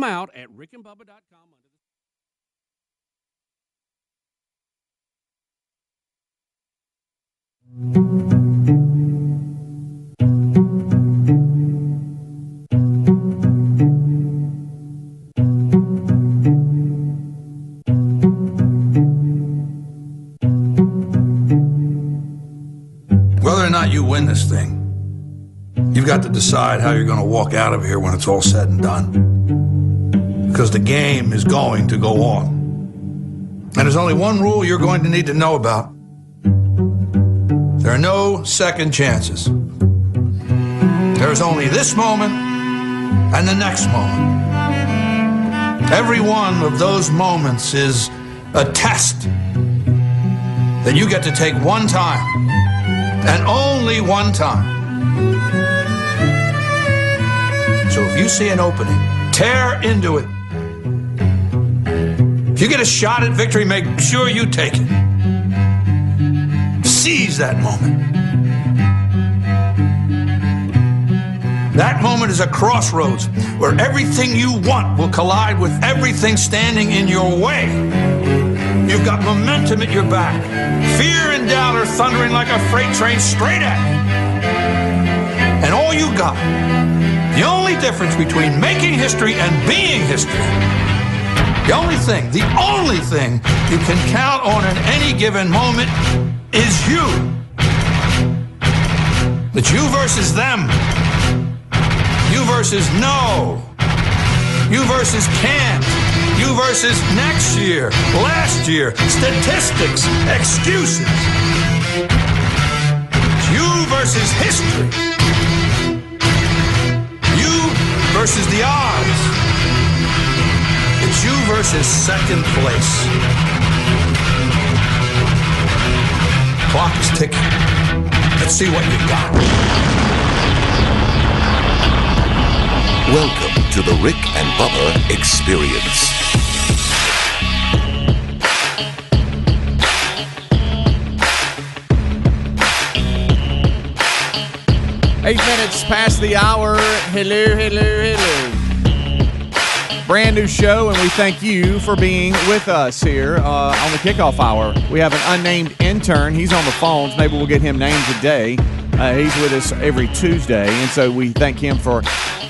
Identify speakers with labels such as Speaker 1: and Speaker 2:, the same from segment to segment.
Speaker 1: them out at rickandbubba.com.
Speaker 2: Whether or not you win this thing, you've got to decide how you're going to walk out of here when it's all said and done. Because the game is going to go on. And there's only one rule you're going to need to know about there are no second chances. There's only this moment and the next moment. Every one of those moments is a test that you get to take one time and only one time. So if you see an opening, tear into it. If you get a shot at victory, make sure you take it. Seize that moment. That moment is a crossroads where everything you want will collide with everything standing in your way. You've got momentum at your back. Fear and doubt are thundering like a freight train straight at you. And all you got, the only difference between making history and being history, the only thing, the only thing you can count on in any given moment is you. It's you versus them. You versus no. You versus can't. You versus next year, last year, statistics, excuses. You versus history. You versus the odds. It's you versus second place. Clock is ticking. Let's see what you got.
Speaker 3: Welcome to the Rick and Bubba Experience.
Speaker 4: Eight minutes past the hour. Hello, hello, hello. Brand new show, and we thank you for being with us here uh, on the kickoff hour. We have an unnamed intern. He's on the phones. Maybe we'll get him named today. Uh, he's with us every Tuesday, and so we thank him for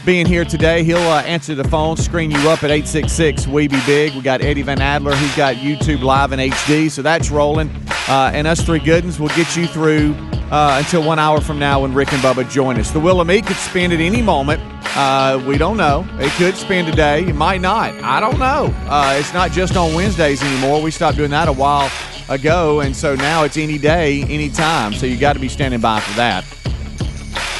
Speaker 4: being here today. He'll uh, answer the phone, screen you up at 866 We Be Big. We got Eddie Van Adler, who's got YouTube Live in HD, so that's rolling. Uh, and us three good ones will get you through uh, until one hour from now when Rick and Bubba join us. The Willamette could spin at any moment. Uh, we don't know. It could spin today. It might not. I don't know. Uh, it's not just on Wednesdays anymore. We stopped doing that a while ago, and so now it's any day, any time. So you got to be standing by for that.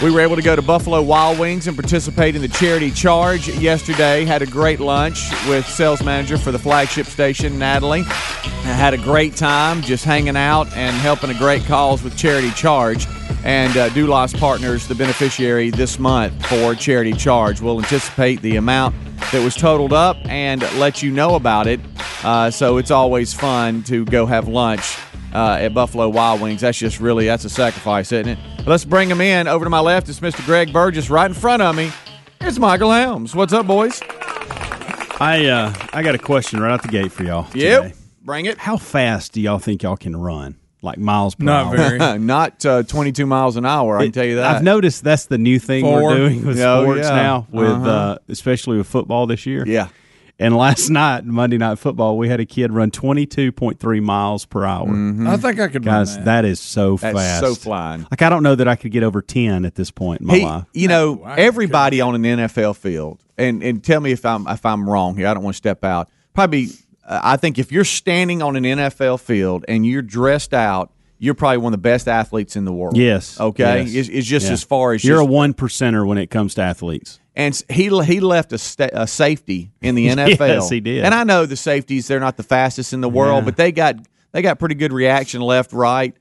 Speaker 4: We were able to go to Buffalo Wild Wings and participate in the charity charge yesterday. Had a great lunch with sales manager for the flagship station, Natalie. I had a great time just hanging out and helping a great cause with Charity Charge. And uh, Dulas Partners, the beneficiary this month for Charity Charge, will anticipate the amount that was totaled up and let you know about it. Uh, so it's always fun to go have lunch uh, at Buffalo Wild Wings. That's just really that's a sacrifice, isn't it? Let's bring him in. Over to my left is Mr. Greg Burgess. Right in front of me, it's Michael Helms. What's up, boys?
Speaker 5: I uh, I got a question right out the gate for y'all.
Speaker 4: Yep.
Speaker 5: today.
Speaker 4: Bring it.
Speaker 5: How fast do y'all think y'all can run? Like miles per
Speaker 6: Not
Speaker 5: hour?
Speaker 6: very.
Speaker 4: Not uh, 22 miles an hour. I can tell you that.
Speaker 5: I've noticed that's the new thing
Speaker 6: Four.
Speaker 5: we're doing with
Speaker 4: Oh,
Speaker 5: sports
Speaker 4: yeah.
Speaker 5: now, with
Speaker 4: Uh-huh.
Speaker 5: uh, especially with football this year.
Speaker 4: Yeah.
Speaker 5: And last night, Monday Night Football, we had a kid run 22.3 miles per hour.
Speaker 6: I think I could run
Speaker 5: Guys,
Speaker 6: that.
Speaker 5: that is so
Speaker 4: That's
Speaker 5: fast.
Speaker 4: so flying.
Speaker 5: Like, I don't know that I could get over 10 at this point in my
Speaker 4: He,
Speaker 5: life.
Speaker 4: you know,
Speaker 6: I
Speaker 4: everybody on an NFL field, and, and tell me if I'm if I'm wrong here. I don't want to step out. Probably, uh, I think if you're standing on an NFL field and you're dressed out, you're probably one of the best athletes in the world.
Speaker 5: Yes.
Speaker 4: Okay.
Speaker 5: Yes.
Speaker 4: It's, it's just
Speaker 5: Yeah.
Speaker 4: as far as
Speaker 5: You're
Speaker 4: just-
Speaker 5: a one percenter when it comes to athletes.
Speaker 4: And he he left a, sta- a safety in the NFL.
Speaker 5: Yes, he did.
Speaker 4: And I know the safeties they're not the fastest in the world,
Speaker 5: Yeah.
Speaker 4: but they got they got pretty good reaction left right.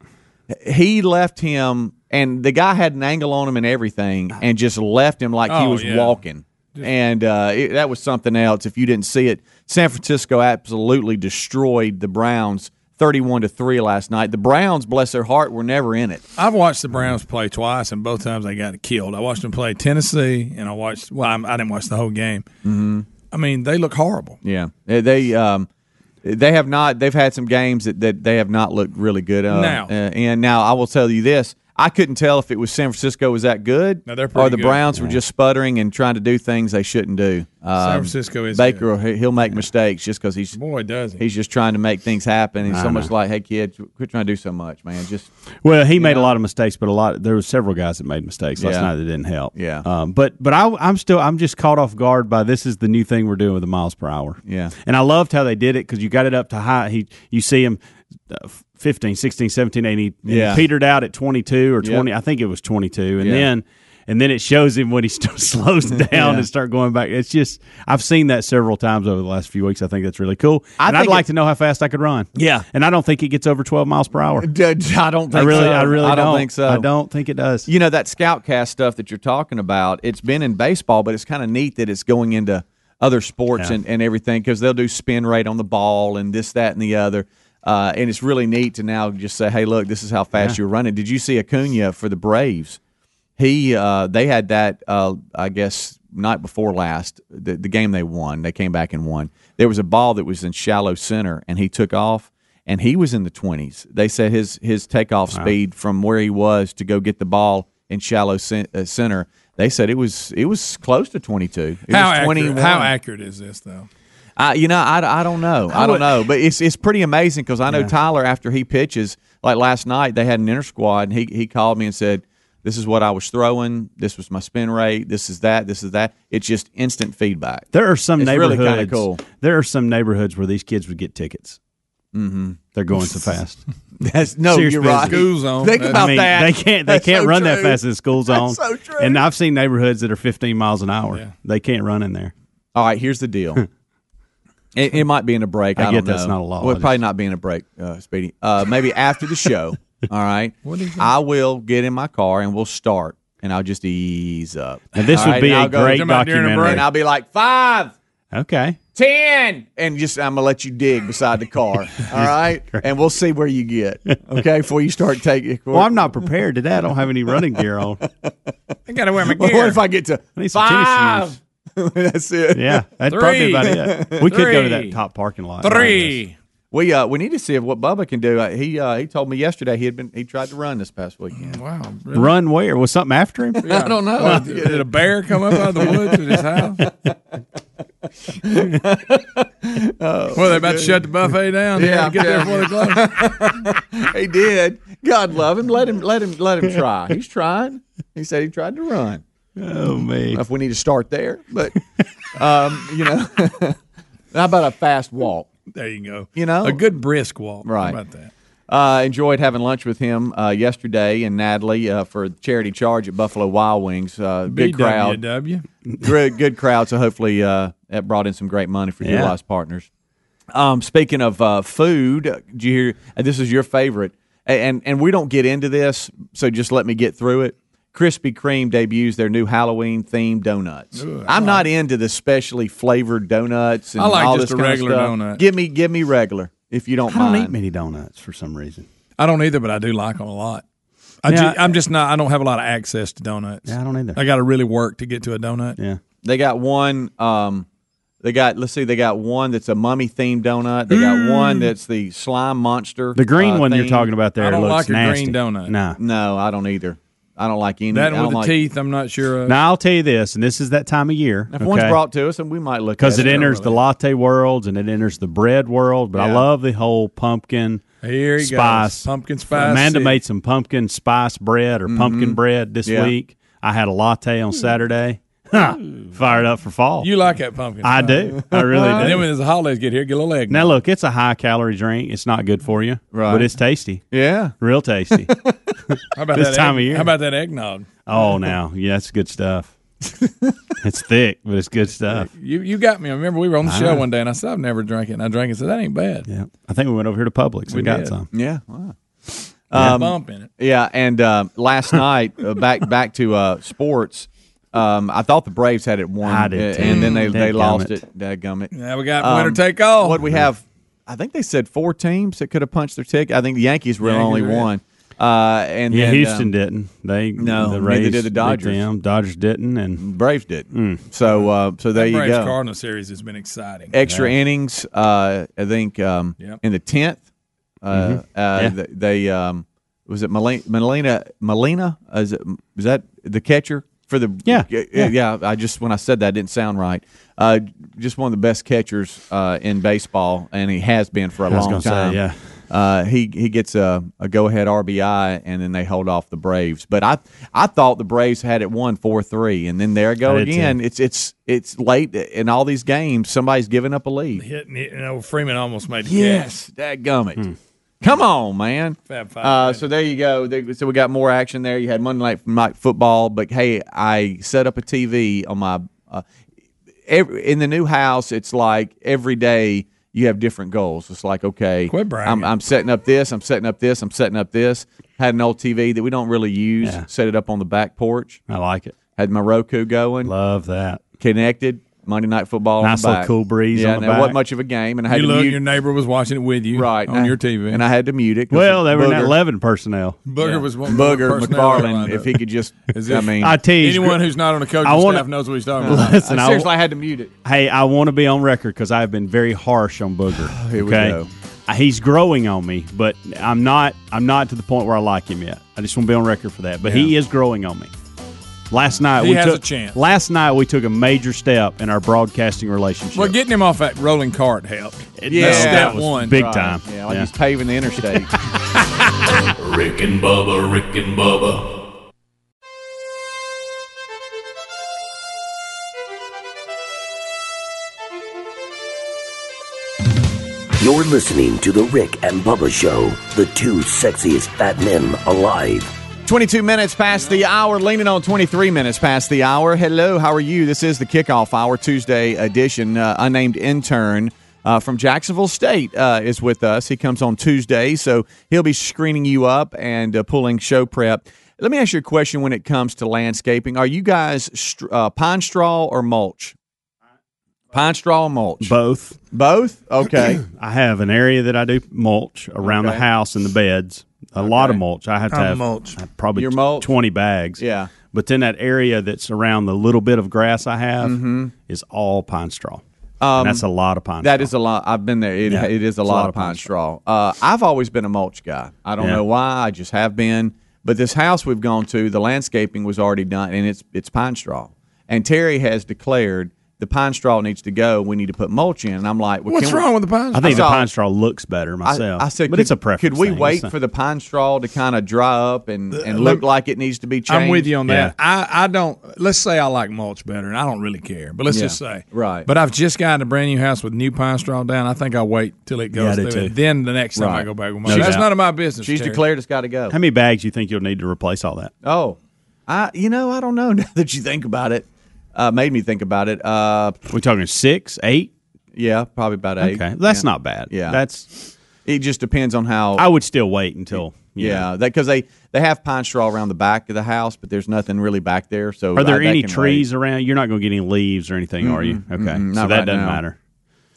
Speaker 4: He left him, and the guy had an angle on him and everything, and just left him like he
Speaker 6: Oh,
Speaker 4: was
Speaker 6: yeah.
Speaker 4: walking. And uh, it, that was something else. If you didn't see it, San Francisco absolutely destroyed the Browns, thirty-one to three last night. The Browns, bless their heart, were never in it.
Speaker 6: I've watched the Browns play twice, and both times they got killed. I watched them play Tennessee, and I watched. Well, I didn't watch the whole game. Mm-hmm. I mean, they look horrible.
Speaker 4: Yeah, they, um they have not. They've had some games that, that they have not looked really good. Uh,
Speaker 6: Now.
Speaker 4: uh, and now I will tell you this: I couldn't tell if it was San Francisco was that good,
Speaker 6: No, they're
Speaker 4: or the
Speaker 6: good.
Speaker 4: Browns were just sputtering and trying to do things they shouldn't do. Um,
Speaker 6: Francisco is
Speaker 4: Baker. he- He'll make mistakes just because he's
Speaker 6: Boy, does he?
Speaker 4: he's just trying to make things happen. He's
Speaker 5: I
Speaker 4: so much like, hey kid, quit trying to do so much, man. Just
Speaker 5: Well, he made a lot of mistakes, but a lot there were several guys that made mistakes last
Speaker 4: Yeah.
Speaker 5: night that didn't help.
Speaker 4: Yeah.
Speaker 5: Um, but but I, I'm still I'm just caught off guard by this is the new thing we're doing with the miles per hour.
Speaker 4: Yeah.
Speaker 5: And I loved how they did it because you got it up to high. He you see him. Uh, 15, 16, 17, 18, and
Speaker 4: Yeah.
Speaker 5: he petered out at 22 or
Speaker 4: Yep.
Speaker 5: 20. I think it was 22. And
Speaker 4: Yeah.
Speaker 5: then and then it shows him when he st- slows down
Speaker 4: Yeah.
Speaker 5: and start going back. It's just I've seen that several times over the last few weeks. I think that's really cool.
Speaker 4: I
Speaker 5: and I'd like to know how fast I could run.
Speaker 4: Yeah.
Speaker 5: And I don't think it gets over 12 miles per hour.
Speaker 4: I don't think
Speaker 5: I really,
Speaker 4: so.
Speaker 5: I really
Speaker 4: I don't think so.
Speaker 5: I don't think it does.
Speaker 4: You know that Statcast stuff that you're talking about. It's been in baseball, but it's kind of neat that it's going into other sports
Speaker 5: Yeah.
Speaker 4: and, and everything because they'll do spin rate on the ball and this, that, and the other. Uh, and it's really neat to now just say, "Hey, look, this is how fast you're running." Did you see Acuna for the Braves? He uh, they had that uh, I guess night before last the, the game they won. They came back and won. There was a ball that was in shallow center, and he took off, and he was in the twenties. They said his his takeoff speed from where he was to go get the ball in shallow uh, center. They said it was it was close to twenty two.
Speaker 6: How accurate, how accurate is this, though?
Speaker 4: I, you know, I, I don't know. I don't know, but it's it's pretty amazing because I know Tyler after he pitches. Like last night, they had an inter squad, and he he called me and said, "This is what I was throwing. This was my spin rate. This is that. This is that." It's just instant feedback.
Speaker 5: There are some
Speaker 4: It's
Speaker 5: neighborhoods.
Speaker 4: kinda cool.
Speaker 5: There are some neighborhoods where these kids would get tickets. Mm-hmm. They're going so fast.
Speaker 4: That's, no,
Speaker 5: Serious
Speaker 4: you're
Speaker 5: business.
Speaker 4: right.
Speaker 6: School zone.
Speaker 4: Think about
Speaker 5: I mean,
Speaker 4: that.
Speaker 5: they can't. They
Speaker 4: That's
Speaker 5: can't
Speaker 4: so
Speaker 5: run that fast in the school zone.
Speaker 4: so true.
Speaker 5: And I've seen neighborhoods that are 15 miles an hour.
Speaker 6: Yeah.
Speaker 5: They can't run in there.
Speaker 4: All right, here's the deal. It, it might be in a break. I,
Speaker 5: I get that's
Speaker 4: know.
Speaker 5: not a law.
Speaker 4: Well,
Speaker 5: I
Speaker 4: probably
Speaker 5: just-
Speaker 4: not be in a break, uh, Speedy. Uh, maybe after the show. all right. I will get in my car and we'll start, and I'll just ease up.
Speaker 5: And this
Speaker 4: All
Speaker 5: would
Speaker 4: right,
Speaker 5: be
Speaker 4: and
Speaker 5: a
Speaker 4: I'll go-
Speaker 5: great
Speaker 6: Talking about during a
Speaker 5: documentary.
Speaker 4: And I'll be like five.
Speaker 5: Okay.
Speaker 4: ten, and just I'm gonna let you dig beside the car. All right, and we'll see where you get. Okay, before you start taking.
Speaker 5: Well, I'm not prepared today. I don't have any running gear on.
Speaker 6: I got to wear my
Speaker 4: Well, what if I get to
Speaker 5: I need some tennis
Speaker 4: five? That's it.
Speaker 5: Yeah, that's probably about it. We could go to that top parking lot.
Speaker 6: Three.
Speaker 4: We uh we need to see if what Bubba can do. Uh, he uh, he told me yesterday he had been he tried to run this past weekend.
Speaker 6: Wow. Really?
Speaker 5: Run where? Was something after him?
Speaker 4: I don't know.
Speaker 6: What, did a bear come up out of the woods at his house? well, they about to shut the buffet down. They
Speaker 4: Yeah,
Speaker 6: get there before they close.
Speaker 4: he did. God love him. Let him let him let him try. He's trying. He said he tried to run.
Speaker 5: Oh man.
Speaker 4: If we need to start there, but um, you know, how about a fast walk?
Speaker 6: There you go.
Speaker 4: You know?
Speaker 6: a good brisk walk. How
Speaker 4: Right.
Speaker 6: about that?
Speaker 4: Uh, enjoyed having lunch with him uh, yesterday and Natalie uh, for charity charge at Buffalo Wild Wings. Uh, good crowd, good, good crowd. So hopefully uh, that brought in some great money for
Speaker 5: Yeah.
Speaker 4: Utilize Partners. Um, speaking of uh, food, uh, did you hear? And this is your favorite, and and we don't get into this, so just let me get through it. Krispy Kreme debuts their new Halloween themed donuts. I'm not into the specially flavored donuts. And
Speaker 6: I like
Speaker 4: all
Speaker 6: just
Speaker 4: this
Speaker 6: a
Speaker 4: kind of
Speaker 6: regular
Speaker 4: stuff.
Speaker 6: donut.
Speaker 4: Give me, give me regular if you don't
Speaker 5: I don't eat many donuts for some reason.
Speaker 6: I don't either, but I do like them a lot. I
Speaker 5: Yeah,
Speaker 6: ju- I'm just not. I don't have a lot of access to donuts.
Speaker 5: Yeah, I don't either.
Speaker 6: I got to really work to get to a donut.
Speaker 5: Yeah.
Speaker 4: They got one. Um, they got. Let's see. They got one that's a mummy themed donut. They got one that's the slime monster.
Speaker 5: The green
Speaker 4: uh,
Speaker 5: one you're talking about there
Speaker 6: I don't
Speaker 5: looks
Speaker 6: like a
Speaker 5: nasty.
Speaker 6: green donut.
Speaker 5: Nah.
Speaker 4: No, I don't either. I don't like any.
Speaker 6: That
Speaker 4: I
Speaker 6: one with the
Speaker 4: like,
Speaker 6: teeth, I'm not sure of.
Speaker 5: Now I'll tell you this, and this is that time of year.
Speaker 4: If one's brought to us, and we might look
Speaker 5: because it
Speaker 4: it.
Speaker 5: enters the latte world and it enters the bread world. But I love the whole pumpkin
Speaker 6: Here he
Speaker 5: spice.
Speaker 6: goes. Pumpkin spice.
Speaker 5: Amanda
Speaker 6: Sid.
Speaker 5: made some pumpkin spice bread or pumpkin mm-hmm. bread this
Speaker 4: Yeah.
Speaker 5: week. I had a latte on hmm. Saturday. Ha! Fired up for fall.
Speaker 6: You like that pumpkin?
Speaker 5: I do. I really do.
Speaker 6: And then
Speaker 5: do.
Speaker 6: when the holidays get here, get a little egg.
Speaker 5: Now look, it's a high calorie drink. It's not good for you,
Speaker 4: Right.
Speaker 5: but it's tasty,
Speaker 4: Yeah.
Speaker 5: real tasty.
Speaker 6: How about
Speaker 5: this
Speaker 6: that
Speaker 5: time
Speaker 6: egg-
Speaker 5: of year.
Speaker 6: How about that eggnog?
Speaker 5: oh, now yeah, it's good stuff. it's thick, but it's good stuff.
Speaker 6: You you got me. I remember we were on the
Speaker 5: I
Speaker 6: show
Speaker 5: know.
Speaker 6: one day, and I said I've never drank it, and I drank it. and Said that ain't bad.
Speaker 5: Yeah, I think we went over here to Publix
Speaker 6: We
Speaker 5: and got
Speaker 6: did.
Speaker 5: some.
Speaker 4: Yeah. Wow. Um,
Speaker 6: bump in it.
Speaker 4: Yeah, and uh, last night uh, back back to uh, sports. Um, I thought the Braves had it won,
Speaker 5: I did too.
Speaker 4: and then they they lost it. Dadgummit.
Speaker 6: Yeah, we got
Speaker 4: Um,
Speaker 6: winner take all.
Speaker 4: What we have, I think they said four teams that could have punched their ticket. I think the Yankees were the only
Speaker 6: are it.
Speaker 4: one. Uh, and
Speaker 5: Yeah,
Speaker 4: then,
Speaker 5: Houston
Speaker 4: um,
Speaker 5: didn't. They
Speaker 4: No,
Speaker 5: the
Speaker 4: neither
Speaker 5: Rays
Speaker 4: did the
Speaker 5: beat
Speaker 4: Dodgers.
Speaker 5: them. Dodgers didn't, and
Speaker 4: Braves didn't. So, uh, so there
Speaker 6: That
Speaker 4: you
Speaker 6: Braves
Speaker 4: go.
Speaker 6: Cardinal series has been exciting.
Speaker 4: Extra innings. Uh, I think um,
Speaker 6: Yep.
Speaker 4: in the tenth, uh, uh,
Speaker 5: Yeah.
Speaker 4: th- they um, was it Melina Melina Melina? Is it is that the catcher for the?
Speaker 5: Yeah,
Speaker 4: yeah. yeah. I just when I said that it didn't sound right. Uh, just one of the best catchers uh, in baseball, and he has been for a
Speaker 5: I was
Speaker 4: long
Speaker 5: gonna say,
Speaker 4: time.
Speaker 5: yeah.
Speaker 4: Uh, he he gets a, a go ahead RBI and then they hold off the Braves. But I I thought the Braves had it wone four three and then there go
Speaker 5: I
Speaker 4: again.
Speaker 5: too.
Speaker 4: It's it's it's late in all these games. Somebody's giving up a lead.
Speaker 6: Hitting it, you know, Freeman almost made the
Speaker 4: Yes, that gummit. Come on, man.
Speaker 6: Fab Five.
Speaker 4: Uh, so there you go. There- So we got more action there. You had Monday night, night football, but hey, I set up a TV on my. Uh, every, in the new house, it's like every day you have different goals. It's like okay,
Speaker 6: Quit bragging.
Speaker 4: I'm, I'm setting up this. I'm setting up this. I'm setting up this. Had an old TV that we don't really use.
Speaker 5: Yeah.
Speaker 4: Set it up on the back porch.
Speaker 5: I like it.
Speaker 4: Had my Roku going,
Speaker 5: Love that.
Speaker 4: connected. Monday night football.
Speaker 5: Nice
Speaker 4: on the
Speaker 5: little cool breeze
Speaker 4: Yeah,
Speaker 5: on the
Speaker 4: and it wasn't
Speaker 5: back.
Speaker 4: much of a game, and I had
Speaker 6: you
Speaker 4: to
Speaker 6: look,
Speaker 4: mute.
Speaker 6: your neighbor was watching it with you,
Speaker 4: right
Speaker 6: on
Speaker 4: and I-
Speaker 6: your TV.
Speaker 4: and I had to mute it. 'cause
Speaker 5: Well, they were in
Speaker 4: Booger-
Speaker 5: eleven personnel.
Speaker 6: Booger was one
Speaker 4: Booger McFarland, if he could just,
Speaker 6: As
Speaker 4: I
Speaker 6: if-
Speaker 4: mean,
Speaker 5: I tease
Speaker 6: Anyone who's not on the coaching
Speaker 5: I wanna-
Speaker 6: staff knows what he's talking about.
Speaker 5: Listen, I,
Speaker 4: seriously, I had to mute it.
Speaker 5: hey, I want to be on record because I have been very harsh on Booger.
Speaker 4: Here we
Speaker 5: okay?
Speaker 4: go.
Speaker 5: Uh, He's growing on me, but I'm not. I'm not to the point where I like him yet. I just want to be on record for that. But he is growing on me. Last night
Speaker 6: He
Speaker 5: we
Speaker 6: has
Speaker 5: took
Speaker 6: a chance.
Speaker 5: last night we took a major step in our broadcasting relationship.
Speaker 6: well, getting him off that rolling cart helped.
Speaker 4: Yeah,
Speaker 6: That's
Speaker 4: that
Speaker 6: step
Speaker 5: was
Speaker 6: one.
Speaker 5: big
Speaker 4: Right.
Speaker 5: time.
Speaker 4: Yeah, like he's paving the interstate.
Speaker 7: Rick and Bubba, Rick and Bubba.
Speaker 8: You're listening to The Rick and Bubba Show, the two sexiest fat men alive.
Speaker 4: 22 minutes past the hour, leaning on 23 minutes past the hour. Hello, how are you? This is the Kickoff Hour Tuesday edition. Uh, unnamed intern uh, from Jacksonville State uh, is with us. He comes on Tuesday, so he'll be screening you up and uh, pulling show prep. Let me ask you a question when it comes to landscaping. Are you guys str- uh, pine straw or mulch? Pine straw or mulch?
Speaker 5: Both.
Speaker 4: Both? Okay.
Speaker 5: I have an area that I do mulch around
Speaker 4: Okay.
Speaker 5: the house and the beds. A lot of mulch. I have to have
Speaker 6: mulch.
Speaker 5: uh, probably
Speaker 4: Your mulch?
Speaker 5: twenty bags.
Speaker 4: Yeah.
Speaker 5: But then that area that's around the little bit of grass I have
Speaker 4: Mm-hmm.
Speaker 5: is all pine straw. and that's a lot of pine.
Speaker 4: Um, That
Speaker 5: straw.
Speaker 4: is a lot. I've been there. It,
Speaker 5: Yeah.
Speaker 4: it is a
Speaker 5: It's
Speaker 4: lot, of pine straw. Uh, I've always been a mulch guy. I don't
Speaker 5: Yeah.
Speaker 4: know why. I just have been. But this house we've gone to, the landscaping was already done, and it's it's pine straw. And Terry has declared the pine straw needs to go. We need to put mulch in. And I'm like, well,
Speaker 6: What's
Speaker 4: can we-
Speaker 6: wrong with the pine? Straw?
Speaker 5: I think
Speaker 4: saw-
Speaker 5: the pine straw looks better myself.
Speaker 4: I said,
Speaker 5: but
Speaker 4: could,
Speaker 5: it's a preference.
Speaker 4: Could we
Speaker 5: thing.
Speaker 4: wait
Speaker 5: It's
Speaker 4: for the pine straw to kind of dry up and, uh, and
Speaker 6: look,
Speaker 4: look like it needs to be changed?
Speaker 6: I'm with you on that.
Speaker 5: Yeah.
Speaker 6: I, I don't. Let's say I like mulch better, and I don't really care. But let's
Speaker 4: Yeah.
Speaker 6: just say,
Speaker 4: Right.
Speaker 6: But I've just gotten a brand new house with new pine straw down. I think I'll wait till it goes
Speaker 5: I do
Speaker 6: through.
Speaker 5: too.
Speaker 6: it. Then the next time I go back with
Speaker 5: No
Speaker 6: mulch, that's
Speaker 5: doubt.
Speaker 6: none of my business.
Speaker 4: She's
Speaker 6: Terry.
Speaker 4: declared it's got to go.
Speaker 5: How many bags do you think you'll need to replace all that?
Speaker 4: Oh, I you know I don't know. Now that you think about it, uh, made me think about it. Uh,
Speaker 5: We're talking six, eight?
Speaker 4: yeah, probably about eight.
Speaker 5: Okay, that's
Speaker 4: Yeah.
Speaker 5: not bad.
Speaker 4: Yeah.
Speaker 5: that's.
Speaker 4: It just depends on how.
Speaker 5: I would still wait until. you
Speaker 4: yeah,
Speaker 5: know.
Speaker 4: that because they they have pine straw around the back of the house, but there's nothing really back there. So
Speaker 5: Are there
Speaker 4: that
Speaker 5: any
Speaker 4: can
Speaker 5: trees around? You're not going to get any leaves or anything, are you? Okay, so
Speaker 4: not
Speaker 5: that
Speaker 4: right
Speaker 5: doesn't
Speaker 4: now.
Speaker 5: matter.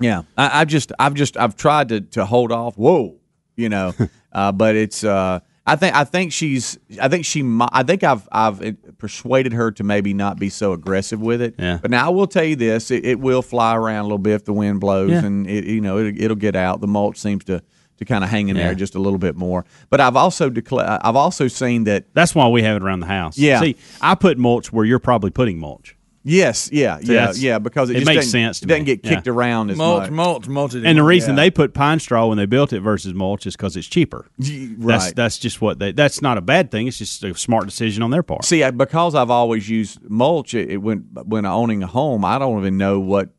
Speaker 4: Yeah, I, I've just I've just I've tried to to hold off. Whoa, you know, uh, but it's. Uh, I think I think she's I think she I think I've I've persuaded her to maybe not be so aggressive with it.
Speaker 5: Yeah.
Speaker 4: But now I will tell you this: it, it will fly around a little bit if the wind blows,
Speaker 5: Yeah.
Speaker 4: and it you know it, it'll get out. The mulch seems to to kind of hang in
Speaker 5: Yeah.
Speaker 4: there just a little bit more. But I've also declared I've also seen that
Speaker 5: That's why we have it around the house.
Speaker 4: Yeah.
Speaker 5: See, I put mulch where you're probably putting mulch.
Speaker 4: Yes, yeah, yeah, yeah, because it,
Speaker 5: it
Speaker 4: just
Speaker 5: makes
Speaker 4: doesn't-
Speaker 5: sense to
Speaker 4: It doesn't
Speaker 5: me.
Speaker 4: get kicked
Speaker 5: Yeah.
Speaker 4: around as
Speaker 6: mulch,
Speaker 4: much.
Speaker 6: mulch, mulch. it
Speaker 5: And the reason
Speaker 4: Yeah.
Speaker 5: they put pine straw when they built it versus mulch is because it's cheaper.
Speaker 4: Y-
Speaker 5: That's
Speaker 4: right.
Speaker 5: that's just what they. That's not a bad thing. It's just a smart decision on their part.
Speaker 4: See, because I've always used mulch, it, it when when owning a home, I don't even know what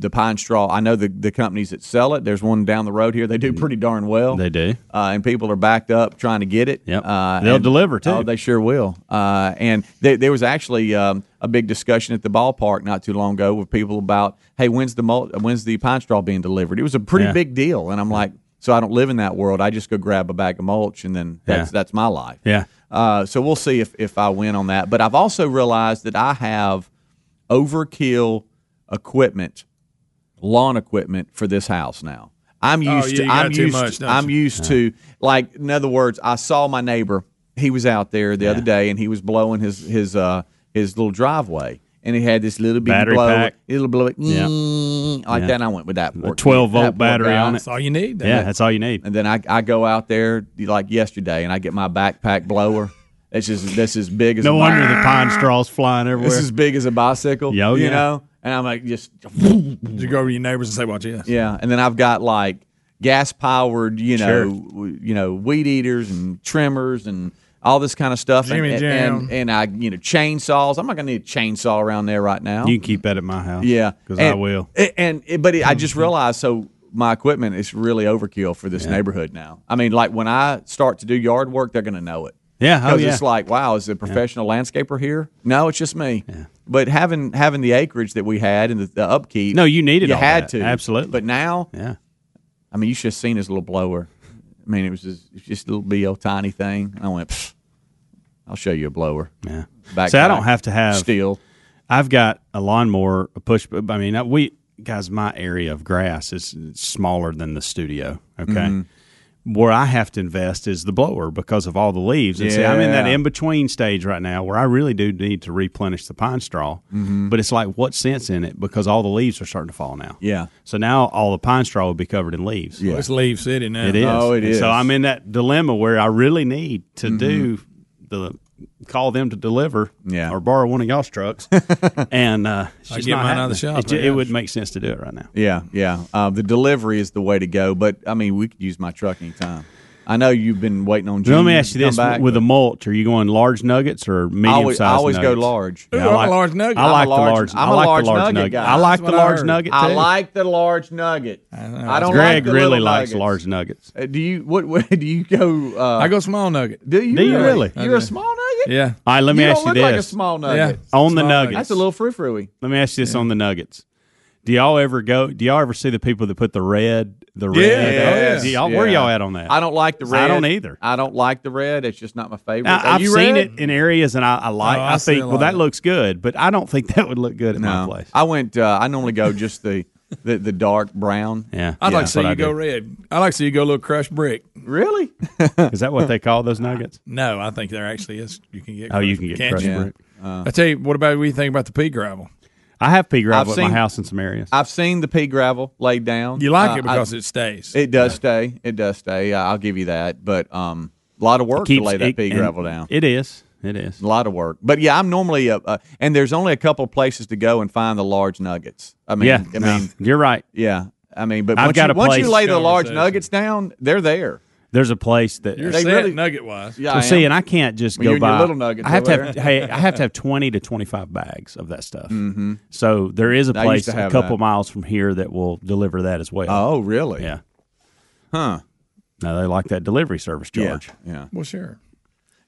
Speaker 4: the pine straw. I know the the companies that sell it. There's one down the road here. They do pretty darn well.
Speaker 5: They do.
Speaker 4: uh, and people are backed up trying to get it.
Speaker 5: Yep.
Speaker 4: Uh,
Speaker 5: They'll
Speaker 4: and-
Speaker 5: deliver, too.
Speaker 4: Oh, they sure will. Uh, and there, there was actually um, a big discussion at the ballpark not too long ago with people about, hey, when's the mul- when's the pine straw being delivered? It was a pretty
Speaker 5: Yeah.
Speaker 4: big deal, and I'm like, so I don't live in that world. I just go grab a bag of mulch, and then that's
Speaker 5: Yeah.
Speaker 4: that's my life.
Speaker 5: Yeah.
Speaker 4: Uh, so we'll see if if I win on that. But I've also realized that I have overkill equipment, lawn equipment for this house now. I'm
Speaker 6: Oh,
Speaker 4: used
Speaker 6: yeah,
Speaker 4: to.
Speaker 6: you got
Speaker 4: I'm
Speaker 6: too
Speaker 4: used.
Speaker 6: much, don't
Speaker 4: I'm
Speaker 6: you?
Speaker 4: used to. Like in other words, I saw my neighbor. He was out there the other day, and he was blowing his his uh his little driveway, and he had this little bitty
Speaker 5: Battery
Speaker 4: blower,
Speaker 5: pack.
Speaker 4: little blow
Speaker 5: Yeah.
Speaker 4: like
Speaker 5: Yeah.
Speaker 4: that. And I went with that.
Speaker 5: A 12 volt battery on it.
Speaker 6: That's all you need.
Speaker 5: Yeah, that's all you need.
Speaker 4: And then I, I go out there like yesterday, and I get my backpack blower. It's just this as big as
Speaker 5: No
Speaker 4: a
Speaker 5: wonder the pine straws flying everywhere.
Speaker 4: This is big as a bicycle.
Speaker 5: Yeah, oh,
Speaker 4: you
Speaker 5: yeah.
Speaker 4: know. And I'm like just
Speaker 6: You go over to your neighbors and say, "Watch this."
Speaker 4: yeah. And then I've got like gas powered, you know, w- you know, weed eaters and trimmers and all this kind of stuff.
Speaker 6: Jimmy
Speaker 4: and,
Speaker 6: Jam.
Speaker 4: and and I you know chainsaws. I'm not gonna need a chainsaw around there right now.
Speaker 5: you can keep that at my house.
Speaker 4: yeah,
Speaker 5: because I will.
Speaker 4: And, and it- but it, I just realized so. My equipment is really overkill for this neighborhood now. I mean, like when I start to do yard work, they're going to know it.
Speaker 5: Yeah, oh
Speaker 4: because
Speaker 5: yeah.
Speaker 4: it's like, wow, is a professional landscaper here? No, it's just me. But having having the acreage that we had and the, the upkeep,
Speaker 5: No, you needed
Speaker 4: it.
Speaker 5: you
Speaker 4: had
Speaker 5: that.
Speaker 4: to
Speaker 5: Absolutely.
Speaker 4: But now,
Speaker 5: yeah,
Speaker 4: I mean, you should have seen his little blower. I mean, it was just, it just a little be old tiny thing. And I went, "Pfft, I'll show you a blower.
Speaker 5: yeah.
Speaker 4: Back
Speaker 5: See, I don't have to have.
Speaker 4: steel.
Speaker 5: I've got a lawnmower, a push. I mean, we guys, my area of grass is smaller than the studio. Okay.
Speaker 4: Mm-hmm.
Speaker 5: Where I have to invest is the blower because of all the leaves. And see, I'm in that in between stage right now where I really do need to replenish the pine straw.
Speaker 4: Mm-hmm.
Speaker 5: But it's like, what sense in it? Because all the leaves are starting to fall now.
Speaker 4: Yeah.
Speaker 5: So now all the pine straw will be covered in leaves.
Speaker 4: Yeah.
Speaker 6: Well, it's Leave City now.
Speaker 5: It is.
Speaker 4: Oh, it is. And.
Speaker 5: So I'm in that dilemma where I really need to
Speaker 4: Mm-hmm.
Speaker 5: do the call them to deliver,
Speaker 4: Yeah.
Speaker 5: or borrow one of y'all's trucks, and uh,
Speaker 6: I
Speaker 5: just
Speaker 6: get
Speaker 5: not
Speaker 6: mine out of the shop,
Speaker 5: It, it
Speaker 6: guess.
Speaker 5: would make sense to do it right now.
Speaker 4: Yeah, yeah. Uh, the delivery is the way to go. But I mean, we could use my truck anytime. I know you've been waiting on.
Speaker 5: Now, let me ask you this:
Speaker 4: back,
Speaker 5: with
Speaker 4: but
Speaker 5: a mulch, are you going large nuggets or
Speaker 4: I
Speaker 5: medium
Speaker 4: always,
Speaker 5: sized?
Speaker 4: I always go
Speaker 5: nuggets?
Speaker 4: large.
Speaker 6: Ooh, I'm a large nugget.
Speaker 5: I like
Speaker 4: large-
Speaker 5: the large.
Speaker 4: I'm
Speaker 5: I
Speaker 4: a
Speaker 5: like
Speaker 4: large
Speaker 5: the large
Speaker 4: nugget
Speaker 5: nugget.
Speaker 4: guy.
Speaker 5: I like
Speaker 6: That's
Speaker 5: the
Speaker 6: what I
Speaker 5: large
Speaker 6: heard.
Speaker 5: nugget.
Speaker 4: I like the large nugget. I, don't. like
Speaker 5: Greg
Speaker 4: the
Speaker 5: really likes
Speaker 4: nuggets.
Speaker 5: large nuggets.
Speaker 4: Uh, do you? What? what do you go? Uh,
Speaker 6: I go small nugget.
Speaker 4: Do you?
Speaker 5: Do you really?
Speaker 6: I
Speaker 4: You're a small nugget.
Speaker 6: Yeah.
Speaker 5: All right, let me
Speaker 4: you
Speaker 5: ask
Speaker 4: don't
Speaker 5: you
Speaker 4: look like a
Speaker 5: this:
Speaker 4: small nugget.
Speaker 6: Yeah.
Speaker 5: on the
Speaker 6: Small
Speaker 5: nuggets.
Speaker 4: That's a little frou frou
Speaker 5: Let me ask you this on the nuggets. Do y'all ever go? Do y'all ever see the people that put the red, the red?
Speaker 6: Yeah. Yes.
Speaker 5: do y'all, Where
Speaker 4: Yeah.
Speaker 5: y'all at on that?
Speaker 4: I don't like the red.
Speaker 5: I don't either.
Speaker 4: I don't like the red. It's just not my favorite.
Speaker 5: Now,
Speaker 4: Are
Speaker 5: I've
Speaker 4: you
Speaker 5: seen
Speaker 4: red?
Speaker 5: it in areas, and I, I like.
Speaker 6: Oh,
Speaker 5: I,
Speaker 6: I see
Speaker 5: think,
Speaker 6: a
Speaker 5: well,
Speaker 6: lot
Speaker 5: that
Speaker 6: it.
Speaker 5: looks good, but I don't think that would look good at my
Speaker 4: No,
Speaker 5: place.
Speaker 4: I went. Uh, I normally go just the the, the dark brown.
Speaker 5: Yeah,
Speaker 6: I'd
Speaker 5: yeah,
Speaker 6: like to see you
Speaker 5: I
Speaker 6: go
Speaker 5: do.
Speaker 6: red. I'd like to see you go a little crushed brick.
Speaker 4: Really?
Speaker 5: Is that what they call those nuggets?
Speaker 6: No, I think there actually is. You can get.
Speaker 5: Oh, you
Speaker 6: crushed-
Speaker 5: can get crushed?
Speaker 4: Yeah.
Speaker 5: brick.
Speaker 6: I tell you, what about what you think about the pea gravel?
Speaker 5: I have pea gravel
Speaker 4: I've
Speaker 5: at my
Speaker 4: seen-
Speaker 5: house in some areas.
Speaker 4: I've seen the pea gravel laid down.
Speaker 6: You like
Speaker 4: Uh,
Speaker 6: it because
Speaker 4: I-
Speaker 6: it stays.
Speaker 4: it does stay. It does stay. Uh, I'll give you that. But um, a lot of work to lay that
Speaker 5: it-
Speaker 4: pea gravel down.
Speaker 5: It is. It is.
Speaker 4: a lot of work. But yeah, I'm normally uh, uh, and there's only a couple places to go and find the large nuggets. I mean,
Speaker 5: yeah,
Speaker 4: I
Speaker 5: no,
Speaker 4: mean,
Speaker 5: you're right.
Speaker 4: yeah. I mean, but
Speaker 5: I've
Speaker 4: once,
Speaker 5: got
Speaker 4: you,
Speaker 5: a
Speaker 4: once you lay the large nuggets down, they're there.
Speaker 5: There's a place that.
Speaker 6: You're
Speaker 4: they
Speaker 6: set
Speaker 4: really-
Speaker 6: nugget wise.
Speaker 4: Yeah,
Speaker 5: well,
Speaker 4: I
Speaker 5: see,
Speaker 4: am.
Speaker 5: and I can't just
Speaker 4: Well,
Speaker 5: go
Speaker 4: you and your
Speaker 5: buy
Speaker 4: little nuggets
Speaker 5: I have to have. hey, I have to have twenty to twenty-five bags of that stuff. Mm-hmm. So there is a place a couple
Speaker 4: that.
Speaker 5: miles from here that will deliver that as well.
Speaker 4: oh, really?
Speaker 5: yeah.
Speaker 4: Huh.
Speaker 5: Now they like that delivery service
Speaker 4: Yeah. Yeah.
Speaker 6: Well, sure.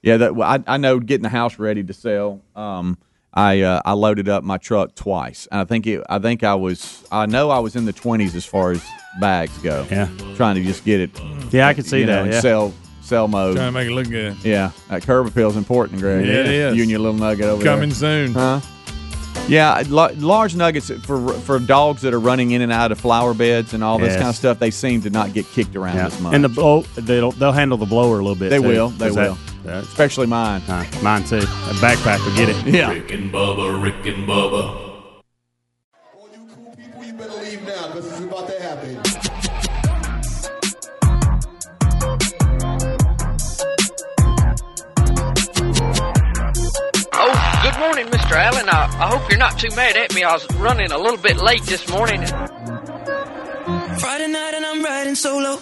Speaker 4: Yeah, that I, I know getting the house ready to sell. Um, I uh, I loaded up my truck twice, and I think it, I think I was I know I was in the twenties as far as bags go.
Speaker 5: Yeah.
Speaker 4: trying to just get it.
Speaker 5: Yeah, I can see
Speaker 4: you know,
Speaker 5: that.
Speaker 4: in
Speaker 5: yeah.
Speaker 4: sell sell mode.
Speaker 6: Trying to make it look good.
Speaker 4: Yeah, that curb appeal is important, Greg.
Speaker 6: Yeah, it is.
Speaker 4: You and your little nugget over there.
Speaker 6: Coming
Speaker 4: there.
Speaker 6: soon.
Speaker 4: Huh? Yeah, large nuggets for for dogs that are running in and out of flower beds and all this
Speaker 5: Yes.
Speaker 4: kind of stuff. They seem to not get kicked around
Speaker 5: Yeah.
Speaker 4: as much.
Speaker 5: And the blow, they'll they'll handle the blower a little bit.
Speaker 4: They
Speaker 5: too,
Speaker 4: will, they
Speaker 5: 'cause that-
Speaker 4: will. especially mine.
Speaker 5: uh, mine too. A backpack will get it.
Speaker 4: Yeah.
Speaker 7: Rick and Bubba, Rick and Bubba.
Speaker 9: All you cool people, you better leave now because this is about to happen.
Speaker 10: Oh, good morning, Mr. Allen. I, I hope you're not too mad at me. I was running a little bit late this morning.
Speaker 11: Friday night and I'm riding solo.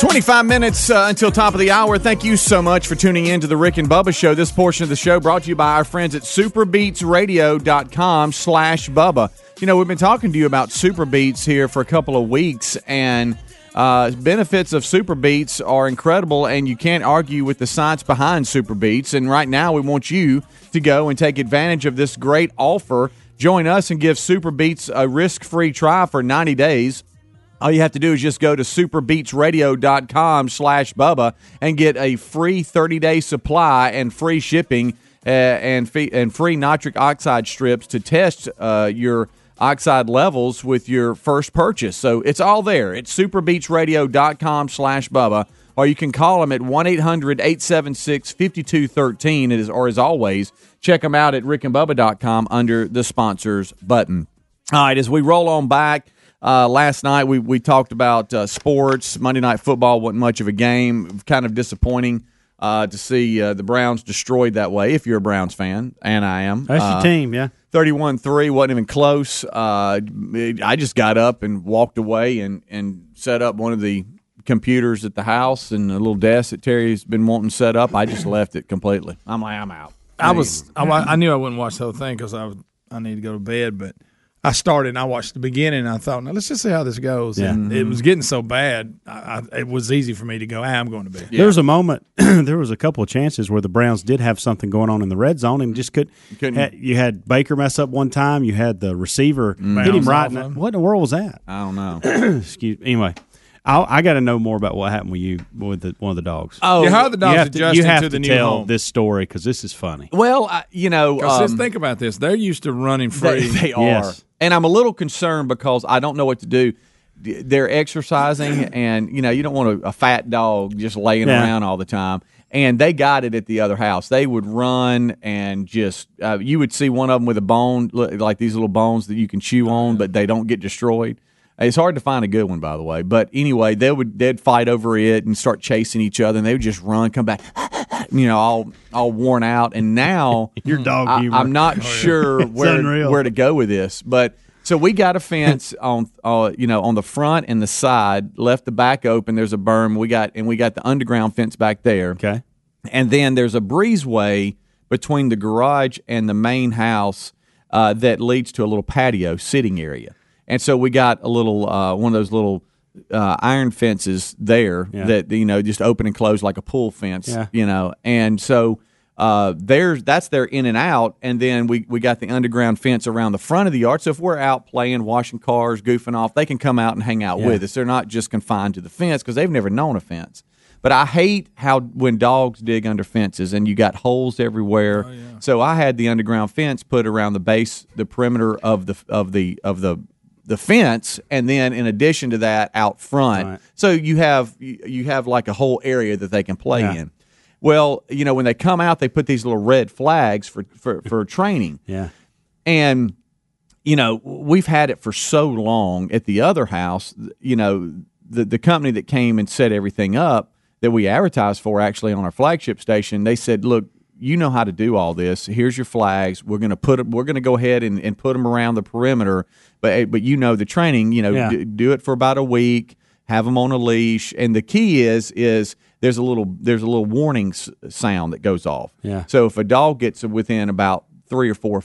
Speaker 4: 25 minutes uh, until top of the hour. Thank you so much for tuning in to the Rick and Bubba Show. This portion of the show brought to you by our friends at superbeetsradio.com slash Bubba. You know, we've been talking to you about SuperBeets here for a couple of weeks, and uh, benefits of SuperBeets are incredible, and you can't argue with the science behind SuperBeets. And right now, we want you to go and take advantage of this great offer. Join us and give SuperBeets a risk-free try for 90 days. All you have to do is just go to superbeetsradio.com slash Bubba and get a free 30-day supply and free shipping uh, and, fee- and free nitric oxide strips to test uh, your oxide levels with your first purchase. So it's all there. It's superbeetsradio.com slash Bubba, or you can call them at 1-800-876-5213. Or as always, check them out at rickandbubba.com under the sponsors button. All right, as we roll on back, uh, last night we, we talked about uh, sports. Monday Night Football wasn't much of a game. Kind of disappointing uh, to see uh, the Browns destroyed that way, if you're a Browns fan, and I am.
Speaker 5: That's your
Speaker 4: Uh,
Speaker 5: team, yeah.
Speaker 4: 31 3 wasn't even close. Uh, I just got up and walked away and, and set up one of the computers at the house and a little desk that Terry's been wanting set up. I just left it completely. I'm like, I'm out.
Speaker 6: I was I, I knew I wouldn't watch the whole thing because I was, I need to go to bed, but I started and I watched the beginning. and I thought, now let's just see how this goes.
Speaker 5: Yeah.
Speaker 6: And it was getting so bad, I, I, it was easy for me to go. "Ah, I'm going to bed.
Speaker 5: There was a moment, there was a couple of chances where the Browns did have something going on in the red zone and just could.
Speaker 4: Couldn't-
Speaker 5: had- you had Baker mess up one time. You had the receiver hit him right. In the, what in the world was that?
Speaker 4: I don't know.
Speaker 5: Excuse. Anyway, I, I got to know more about what happened with you with the, one of the dogs.
Speaker 4: Oh,
Speaker 6: Yeah, how are the
Speaker 5: you
Speaker 6: dogs
Speaker 5: have to,
Speaker 6: adjusting
Speaker 5: you have
Speaker 6: to the
Speaker 5: to
Speaker 6: new
Speaker 5: tell
Speaker 6: home?
Speaker 5: this story because this is funny.
Speaker 4: well, I, you know,
Speaker 6: 'Cause just
Speaker 4: um,
Speaker 6: think about this. They're used to running free.
Speaker 4: they are.
Speaker 5: Yes.
Speaker 4: And I'm a little concerned because I don't know what to do. They're exercising, and you know, you don't want a, a fat dog just laying
Speaker 5: Yeah.
Speaker 4: around all the time. And they got it at the other house. They would run and just, uh, you would see one of them with a bone, like these little bones that you can chew on, but they don't get destroyed. It's hard to find a good one, by the way. But anyway, they would they'd fight over it and start chasing each other, and they would just run, come back, you know, all all worn out. And now
Speaker 5: Your dog
Speaker 4: I. I'm not sure where where to go with this, but so we got a fence on uh, you know on the front and the side, left the back open. There's a berm. We got and we got the underground fence back there,
Speaker 5: Okay.
Speaker 4: and then there's a breezeway between the garage and the main house uh, that leads to a little patio sitting area. And so we got a little uh, one of those little uh, iron fences there
Speaker 5: Yeah.
Speaker 4: that you know just open and close like a pool fence,
Speaker 5: Yeah.
Speaker 4: you know. And so uh, there's that's their in and out, and then we we got the underground fence around the front of the yard. So if we're out playing, washing cars, goofing off, they can come out and hang out
Speaker 5: Yeah.
Speaker 4: with us. They're not just confined to the fence because they've never known a fence. But I hate how when dogs dig under fences and you got holes everywhere. So I had the underground fence put around the base, the perimeter of the of the of the the fence, and then in addition to that, out front.
Speaker 5: Right.
Speaker 4: So you have you have like a whole area that they can play
Speaker 5: Yeah.
Speaker 4: in. Well, you know when they come out, they put these little red flags for for, for training.
Speaker 5: Yeah.
Speaker 4: And you know, we've had it for so long at the other house. You know, the the company that came and set everything up that we advertised for actually on our flagship station, they said, "Look, you know how to do all this. Here's your flags. We're going to put 'em- we're going to go ahead and, and put them around the perimeter, but eh, but you know the training. You know,
Speaker 5: Yeah.
Speaker 4: do, do it for about a week. Have them on a leash, and the key is is there's a little there's a little warning s- sound that goes off.
Speaker 5: Yeah.
Speaker 4: So if a dog gets within about three or four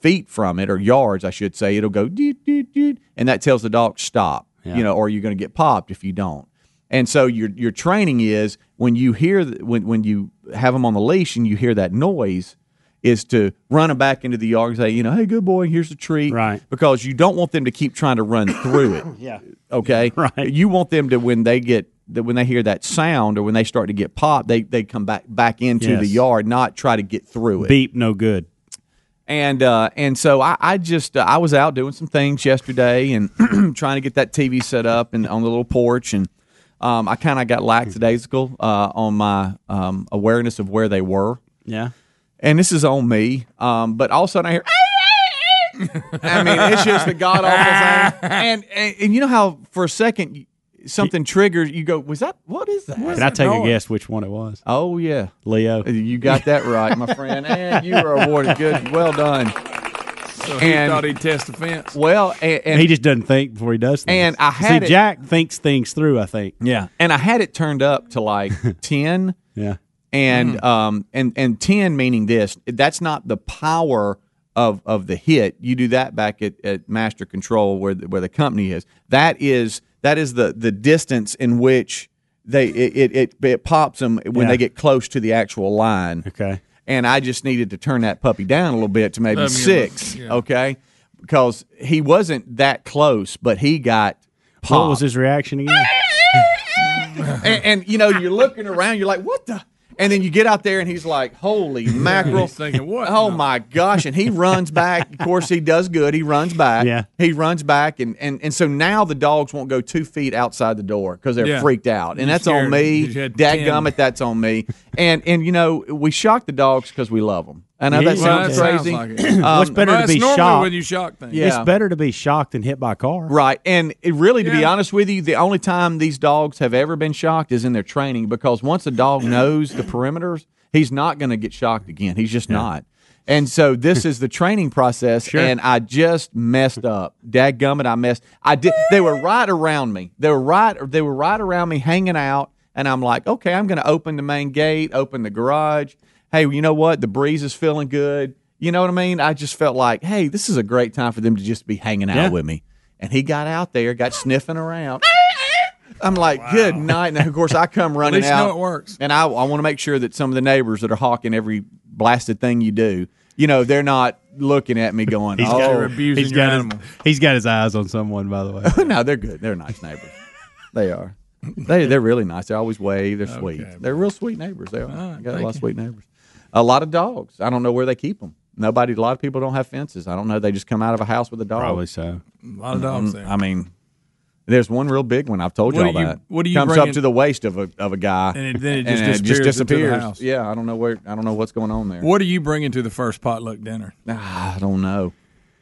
Speaker 4: feet from it, or yards, I should say, it'll go doot, doot, doot, and that tells the dog stop.
Speaker 5: Yeah.
Speaker 4: You know, or you're going to get popped if you don't. And so your your training is when you hear when when you have them on the leash and you hear that noise, is to run them back into the yard and say, you know, hey, good boy, here's a treat,
Speaker 5: Right.
Speaker 4: Because you don't want them to keep trying to run through it.
Speaker 5: Yeah.
Speaker 4: Okay.
Speaker 5: Right.
Speaker 4: You want them to when they get that when they hear that sound or when they start to get popped, they they come back back into
Speaker 5: Yes.
Speaker 4: the yard, not try to get through it.
Speaker 5: Beep, no good.
Speaker 4: And uh, and so I, I just uh, I was out doing some things yesterday and trying to get that TV set up and on the little porch and um, I kind of got lackadaisical uh, on my um, awareness of where they were.
Speaker 5: Yeah.
Speaker 4: And this is on me, um, but all of a sudden I hear. I mean, it's just the god awful thing. And, and and you know how for a second you- something triggers you go, was that what is that?
Speaker 5: Can I take a guess which one it was?
Speaker 4: Oh yeah,
Speaker 5: Leo.
Speaker 4: you got that right, my friend, and you were awarded good. Well done.
Speaker 6: So he
Speaker 4: And-
Speaker 6: thought he'd test the fence.
Speaker 4: Well, and, and
Speaker 5: he just doesn't think before he does things.
Speaker 4: And I had
Speaker 5: See,
Speaker 4: it-
Speaker 5: Jack thinks things through, I think.
Speaker 4: Yeah, and I had it turned up to like ten,
Speaker 5: Yeah.
Speaker 4: And um, and and ten meaning this. That's not the power of of the hit. You do that back at, at Master Control where the, where the company is. That is that is the the distance in which they it it, it, it pops them when
Speaker 5: Yeah.
Speaker 4: they get close to the actual line.
Speaker 5: Okay.
Speaker 4: And I just needed to turn that puppy down a little bit to maybe six.
Speaker 6: yeah.
Speaker 4: Okay, because he wasn't that close, but he got.
Speaker 5: What was his reaction again?
Speaker 4: and, and you know you're looking around you're like what the And then you get out there and he's like, "Holy mackerel!"
Speaker 6: He's thinking, what?
Speaker 4: Oh my gosh! And he runs back. Of course, he does good. He runs back.
Speaker 5: Yeah.
Speaker 4: He runs back, and and and so now the dogs won't go two feet outside the door because they're
Speaker 6: Yeah.
Speaker 4: freaked out, and
Speaker 6: You
Speaker 4: that's on me.
Speaker 6: you had 10.
Speaker 4: Dadgummit, that's on me. And and you know we shock the dogs because we love them. I know
Speaker 5: Yeah.
Speaker 4: that
Speaker 5: Well,
Speaker 4: sounds
Speaker 6: that sounds
Speaker 4: crazy.
Speaker 6: like it.
Speaker 5: Well, it's
Speaker 4: Um,
Speaker 5: better
Speaker 6: Well,
Speaker 5: to
Speaker 6: that's
Speaker 5: be shocked.
Speaker 6: when you shock things.
Speaker 4: Yeah.
Speaker 5: It's better to be shocked than hit by a car.
Speaker 4: Right. And it really, to be honest with you, the only time these dogs have ever been shocked is in their training because once a dog knows the perimeters, he's not going to get shocked again. He's just not. And so this is the training process, and I just messed up. Dadgummit, I messed. I did. They were right around me. They were right. They were right around me, hanging out. And I'm like, okay, I'm going to open the main gate, open the garage. Hey, you know what? The breeze is feeling good. You know what I mean? I just felt like, hey, this is a great time for them to just be hanging out
Speaker 5: Yeah.
Speaker 4: with me. And he got out there, got sniffing around. I'm like, good night. And of course, I come running
Speaker 6: least
Speaker 4: out.
Speaker 6: know it works.
Speaker 4: And I, I want to make sure that some of the neighbors that are hawking every blasted thing you do, you know, they're not looking at me going,
Speaker 5: He's
Speaker 4: oh,
Speaker 6: You're abusing
Speaker 5: He's
Speaker 6: your
Speaker 5: got, his,
Speaker 6: animal.
Speaker 5: he's got his eyes on someone, by the way.
Speaker 4: no, they're good. They're nice neighbors. They are. They they're really nice. They always wave. They're sweet.
Speaker 6: Okay,
Speaker 4: They're real sweet neighbors. They are.
Speaker 6: right,
Speaker 4: got a
Speaker 6: thank
Speaker 4: lot of sweet neighbors. A lot of dogs. I don't know where they keep them. Nobody. A lot of people don't have fences. I don't know. They just come out of a house with a dog.
Speaker 5: Probably so.
Speaker 6: A lot of dogs there.
Speaker 4: I mean, there's one real big one. I've told
Speaker 6: What
Speaker 4: y'all
Speaker 6: you-
Speaker 4: that.
Speaker 6: what do you
Speaker 4: comes
Speaker 6: bring
Speaker 4: up to the waist of a of a guy,
Speaker 6: And it- then it just
Speaker 4: and
Speaker 6: disappears into the house.
Speaker 4: Yeah, I don't know where. I don't know what's going on there.
Speaker 6: What are you bringing to the first potluck dinner?
Speaker 4: Ah, I don't know.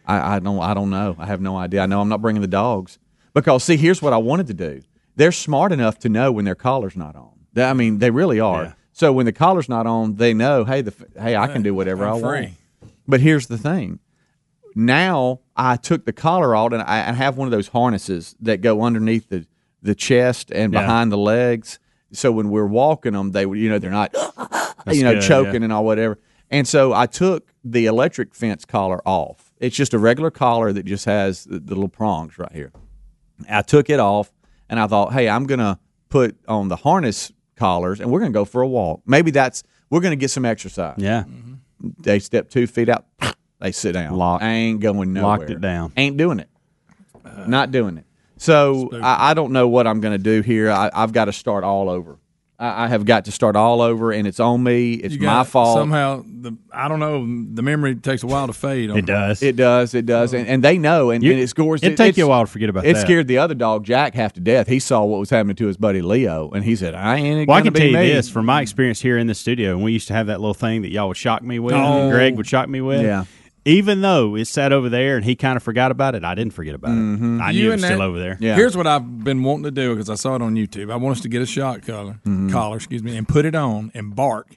Speaker 4: I, I don't. I don't know. I have no idea. I know I'm not bringing the dogs because see, here's what I wanted to do. They're smart enough to know when their collar's not on. I mean, they really are.
Speaker 5: Yeah.
Speaker 4: So when the collar's not on, they know, hey, the hey, I can do whatever
Speaker 6: I'm
Speaker 4: I
Speaker 6: free.
Speaker 4: want. But here's the thing. Now I took the collar out and I, I have one of those harnesses that go underneath the, the chest and
Speaker 5: Yeah.
Speaker 4: behind the legs. So when we're walking them, they you know, they're not, you know,
Speaker 5: good,
Speaker 4: choking
Speaker 5: yeah.
Speaker 4: and all whatever. And so I took the electric fence collar off. It's just a regular collar that just has the, the little prongs right here. I took it off and I thought, hey, I'm gonna put on the harness collars and we're gonna go for a walk. Maybe that's we're gonna get some exercise.
Speaker 5: Yeah. Mm-hmm.
Speaker 4: They step two feet out, they sit down.
Speaker 5: Lock-
Speaker 4: I ain't going nowhere.
Speaker 5: locked it down.
Speaker 4: Ain't doing it. Uh, Not doing it. So I, I don't know what I'm going to do here. I, I've got to start all over. I, I have got to start all over, and it's on me. It's
Speaker 6: You
Speaker 4: my
Speaker 6: got-
Speaker 4: fault.
Speaker 6: Somehow, the I don't know. The memory takes a while to fade. On
Speaker 5: It does.
Speaker 4: It does. It does. And, and they know. And,
Speaker 5: You-
Speaker 4: and it scores.
Speaker 5: it'd take
Speaker 4: it's-
Speaker 5: you a while to forget about
Speaker 4: it
Speaker 5: that.
Speaker 4: scared the other dog, Jack, half to death. He saw what was happening to his buddy Leo, and he said, "I ain't."
Speaker 5: Well, I
Speaker 4: gonna
Speaker 5: can
Speaker 4: be
Speaker 5: tell you
Speaker 4: me."
Speaker 5: this from my experience here in the studio, and we used to have that little thing that y'all would shock me with.
Speaker 6: Oh.
Speaker 5: Greg would shock me with.
Speaker 4: Yeah.
Speaker 5: Even though it sat over there and he kind of forgot about it, I didn't forget about it. I
Speaker 6: You
Speaker 5: knew it was
Speaker 6: and
Speaker 5: still
Speaker 6: that-
Speaker 5: over there.
Speaker 4: Yeah.
Speaker 6: Here's what I've been wanting to do because I saw it on YouTube. I want us to get a shot collar,
Speaker 4: Mm-hmm.
Speaker 6: collar, excuse me, and put it on and bark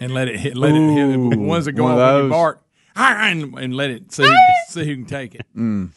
Speaker 6: and let it hit. Let it hit.
Speaker 4: Ooh,
Speaker 6: The ones that go
Speaker 4: one
Speaker 6: off
Speaker 4: of
Speaker 6: you bark. And, and let it see see who can take it.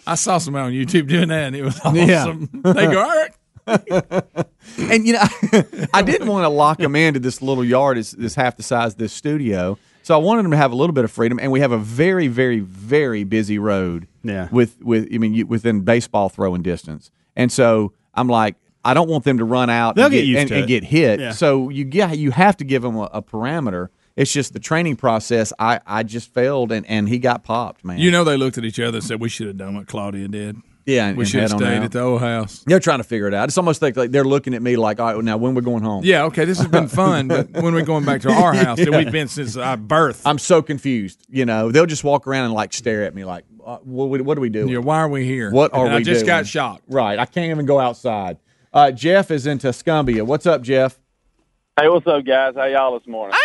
Speaker 6: I saw somebody on YouTube doing that, and it was
Speaker 4: Mm. Yeah.
Speaker 6: awesome. They go, all right.
Speaker 4: And you know, I didn't want to lock them into this little yard. Is it's half the size of this studio, so I wanted them to have a little bit of freedom. And we have a very, very, very busy road.
Speaker 5: Yeah.
Speaker 4: With with I mean, you, within baseball throwing distance, and so I'm like, I don't want them to run out.
Speaker 5: They'll
Speaker 4: and
Speaker 5: get used
Speaker 4: and,
Speaker 5: to
Speaker 4: and get hit.
Speaker 5: Yeah.
Speaker 4: So you get you have to give them a, a parameter. It's just the training process. I, I just failed, and, and he got popped, man.
Speaker 6: You know, they looked at each other and said, "We should have done what Claudia did.
Speaker 4: Yeah, and,
Speaker 6: We should have stayed at the old house."
Speaker 4: They're trying to figure it out. It's almost like, like they're looking at me like, all right, now when we're going home.
Speaker 6: Yeah, okay, this has been fun, but when we're going back to our house that we've been since our birth,
Speaker 4: I'm so confused. You know, they'll just walk around and like stare at me like, uh, what, what do we do?
Speaker 6: yeah, why are we here?
Speaker 4: What are
Speaker 6: and
Speaker 4: we
Speaker 6: I just
Speaker 4: doing?
Speaker 6: got shocked.
Speaker 4: Right. I can't even go outside. Uh, Jeff is in Tuscumbia. What's up, Jeff?
Speaker 12: Hey, what's up, guys? How y'all this morning?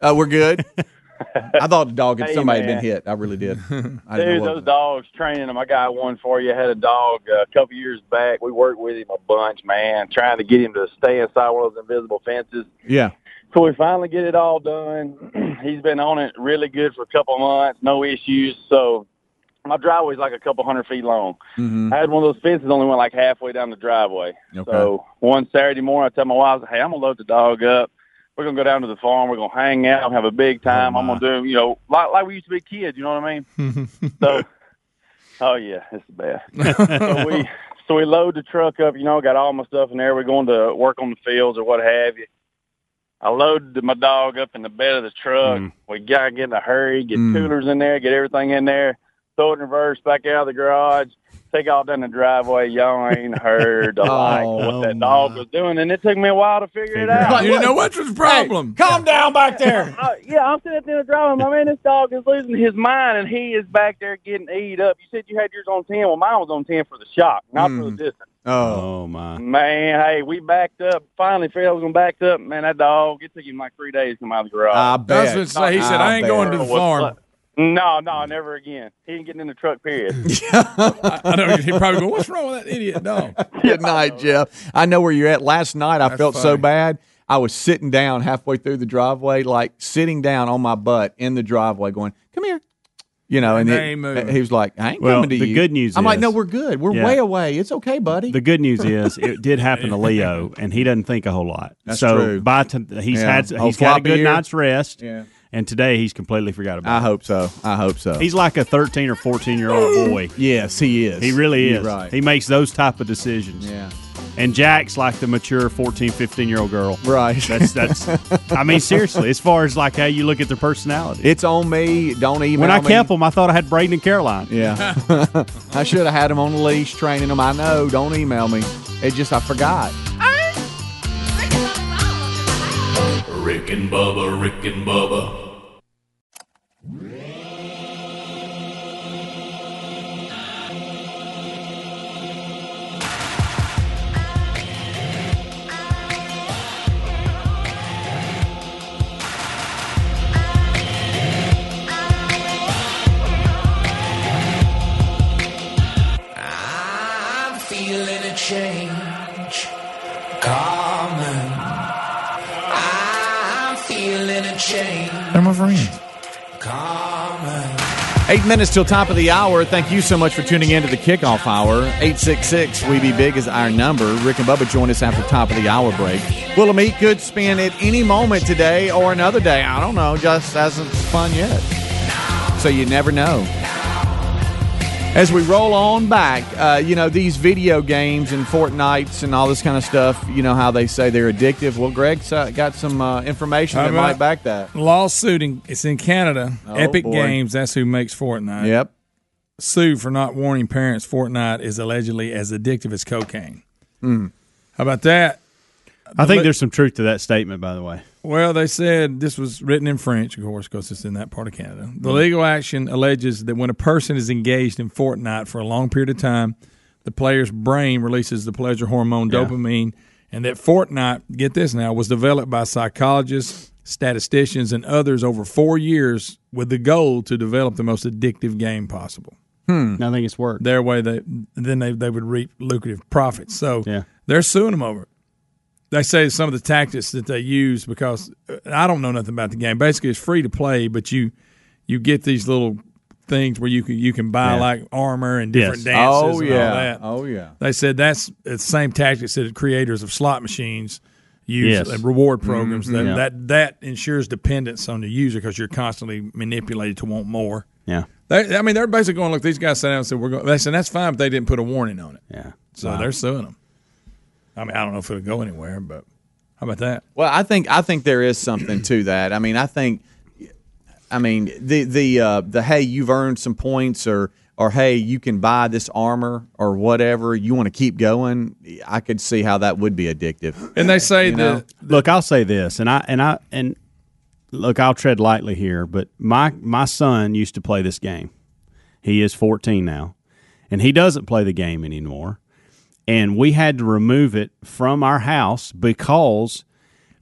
Speaker 4: Uh, we're good. I thought the dog had
Speaker 12: Hey,
Speaker 4: somebody had been hit. I really did. I didn't
Speaker 12: Dude,
Speaker 4: what-
Speaker 12: those dogs training them. I got one for you. I had a dog uh, a couple years back. We worked with him a bunch, man, trying to get him to stay inside one of those invisible fences.
Speaker 4: Yeah.
Speaker 12: So we finally get it all done. He's been on it really good for a couple months, no issues. So my driveway's like a couple hundred feet long.
Speaker 4: Mhm.
Speaker 12: I had one of those fences only went like halfway down the driveway.
Speaker 4: Okay.
Speaker 12: So one Saturday morning, I tell my wife, "Hey, I'm gonna load the dog up. We're gonna go down to the farm. We're gonna hang out, have a big time. I'm gonna do, you know, like like we used to be kids. You know what I mean? so, oh yeah, it's the best. so we so we load the truck up. You know, got all my stuff in there. We're going to work on the fields or what have you. I loaded my dog up in the bed of the truck. We got to get in a hurry, get
Speaker 4: Mm.
Speaker 12: coolers in there, get everything in there, throw it in reverse, back out of the garage. Take off down the driveway. Y'all ain't heard the like
Speaker 4: Oh,
Speaker 12: what that dog was doing, and it took me a while to figure it out.
Speaker 6: You know what's the problem?
Speaker 4: calm down back there.
Speaker 12: Uh, yeah, I'm sitting the driveway My man, this dog is losing his mind, and he is back there getting eat up. You said you had yours on ten. Well, mine was on ten for the shock, not for the distance.
Speaker 5: Oh my!
Speaker 12: Man, hey, we backed up. Finally, figured I was gonna back up. Man, that dog. It took him like three days to come out of the garage.
Speaker 4: I
Speaker 6: I was going say, he said, I ain't going to the farm.
Speaker 12: No, no, never again. He ain't getting in the truck. Period.
Speaker 6: I know he probably go, what's wrong with that idiot dog?
Speaker 4: Good night, Jeff. I know where you're at. Last night, I
Speaker 6: That's
Speaker 4: felt so bad. I was sitting down halfway through the driveway, like sitting down on my butt in the driveway, going, "Come here." You know, and
Speaker 6: They
Speaker 4: it- he was like, "I ain't
Speaker 5: Well,
Speaker 4: coming to
Speaker 5: the
Speaker 4: you."
Speaker 5: good news
Speaker 4: I'm like, "No, we're good. We're
Speaker 5: Yeah.
Speaker 4: way away. It's okay, buddy."
Speaker 5: The good news is it did happen to Leo, and he doesn't think a whole lot.
Speaker 4: That's
Speaker 5: so
Speaker 4: true.
Speaker 5: by t- he's
Speaker 4: Yeah.
Speaker 5: had he's had a good
Speaker 4: ear.
Speaker 5: night's rest.
Speaker 4: Yeah.
Speaker 5: And today he's completely forgot about
Speaker 4: I
Speaker 5: it.
Speaker 4: hope so. I hope so.
Speaker 5: He's like a 13 or 14 year old boy.
Speaker 4: yes, he is.
Speaker 5: He really
Speaker 4: You're
Speaker 5: is.
Speaker 4: Right.
Speaker 5: He makes those type of decisions.
Speaker 4: yeah.
Speaker 5: And Jack's like the mature 14, 15 year old girl.
Speaker 4: Right.
Speaker 5: That's that's. I mean, seriously, as far as like how you look at their personality.
Speaker 4: It's on me. Don't email
Speaker 5: when I
Speaker 4: me.
Speaker 5: kept them, I thought I had Braden and Caroline.
Speaker 4: Yeah. I should have had him on the leash, training him. I know. Don't email me. It just I forgot.
Speaker 7: Rick and Bubba, Rick and Bubba.
Speaker 11: I'm feeling a change
Speaker 4: Eight minutes till top of the hour. Thank you so much for tuning in to the kickoff hour. 866 We Be Big is our number. Rick and Bubba join us after top of the hour break. Wheel of Meat could spin at any moment today or another day. I don't know. Just hasn't spun yet. So you never know. As we roll on back, uh, you know, these video games and Fortnites and all this kind of stuff, you know how they say they're addictive. Well, Greg's uh, got some uh, information
Speaker 6: How
Speaker 4: that might back that.
Speaker 6: Lawsuit, in, it's in Canada.
Speaker 4: Oh,
Speaker 6: Epic
Speaker 4: boy.
Speaker 6: Games, that's who makes Fortnite.
Speaker 4: Yep.
Speaker 6: Sued for not warning parents Fortnite is allegedly as addictive as cocaine.
Speaker 4: Hmm.
Speaker 6: How about that?
Speaker 5: I think
Speaker 6: le-
Speaker 5: there's some truth to that statement, by the way.
Speaker 6: Well, they said this was written in French, of course, because it's in that part of Canada. The
Speaker 5: Hmm.
Speaker 6: legal action alleges that when a person is engaged in Fortnite for a long period of time, the player's brain releases the pleasure hormone
Speaker 5: Yeah.
Speaker 6: dopamine, and that Fortnite, get this now, was developed by psychologists, statisticians, and others over four years with the goal to develop the most addictive game possible.
Speaker 5: I think it's worked.
Speaker 6: Their way, they then they they would reap lucrative profits. So
Speaker 5: Yeah.
Speaker 6: they're suing them over it. They say some of the tactics that they use because uh, I don't know nothing about the game. Basically, it's free to play, but you you get these little things where you can you can buy
Speaker 5: Yeah.
Speaker 6: like armor and different
Speaker 5: Yes.
Speaker 6: dances.
Speaker 4: Oh,
Speaker 6: and
Speaker 4: yeah.
Speaker 6: all that.
Speaker 4: Oh, yeah.
Speaker 6: They said that's the same tactics that the creators of slot machines use
Speaker 5: Yes.
Speaker 6: reward programs. That,
Speaker 5: Yeah.
Speaker 6: that that ensures dependence on the user because you're constantly manipulated to want more.
Speaker 5: Yeah.
Speaker 6: They, I mean, they're basically going, look, these guys sat down and said, we're going, they said, that's fine, but they didn't put a warning on it.
Speaker 5: Yeah.
Speaker 6: So
Speaker 5: Wow.
Speaker 6: they're suing them. I mean, I don't know if it'll go anywhere, but how about that?
Speaker 4: Well, I think I think there is something to that. I mean, I think, I mean the the uh, the hey, you've earned some points, or or hey, you can buy this armor or whatever. You want to keep going. I could see how that would be addictive.
Speaker 6: And they say
Speaker 4: You know?
Speaker 6: that
Speaker 5: Look, I'll say this, and I and I and look, I'll tread lightly here, but my my son used to play this game. He is 14 now, and he doesn't play the game anymore. And we had to remove it from our house because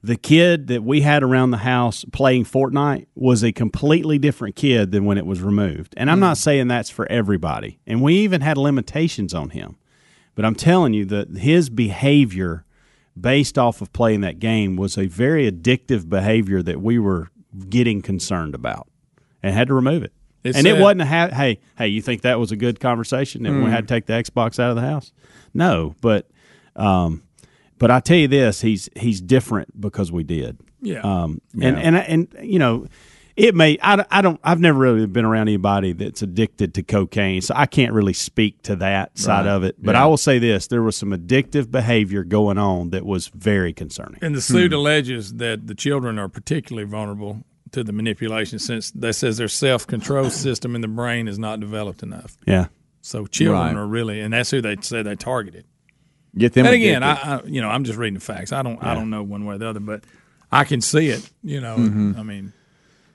Speaker 5: the kid that we had around the house playing Fortnite was a completely different kid than when it was removed. And I'm hmm. not saying that's for everybody. And we even had limitations on him. But I'm telling you that his behavior based off of playing that game was a very addictive behavior that we were getting concerned about and had to remove it. And it wasn't a ha- hey, hey, you think that was a good conversation that we
Speaker 6: Mm.
Speaker 5: had to take the Xbox out of the house? No, but um but I tell you this, he's he's different because we did.
Speaker 6: Yeah.
Speaker 5: Um and and and you know, it may I, I don't I've never really been around anybody that's addicted to cocaine, so I can't really speak to that side
Speaker 6: Right.
Speaker 5: of it. But
Speaker 6: Yeah.
Speaker 5: I will say this, there was some addictive behavior going on that was very concerning.
Speaker 6: And the suit alleges that the children are particularly vulnerable to the manipulation since that says their self control system in the brain is not developed enough.
Speaker 5: Yeah.
Speaker 6: So children
Speaker 4: Right.
Speaker 6: are really, and that's who they say they targeted.
Speaker 4: Get them
Speaker 6: And again. I, I you know I'm just reading the facts. I don't I don't know one way or the other, but I can see it. You know,
Speaker 4: Mhm.
Speaker 6: I mean,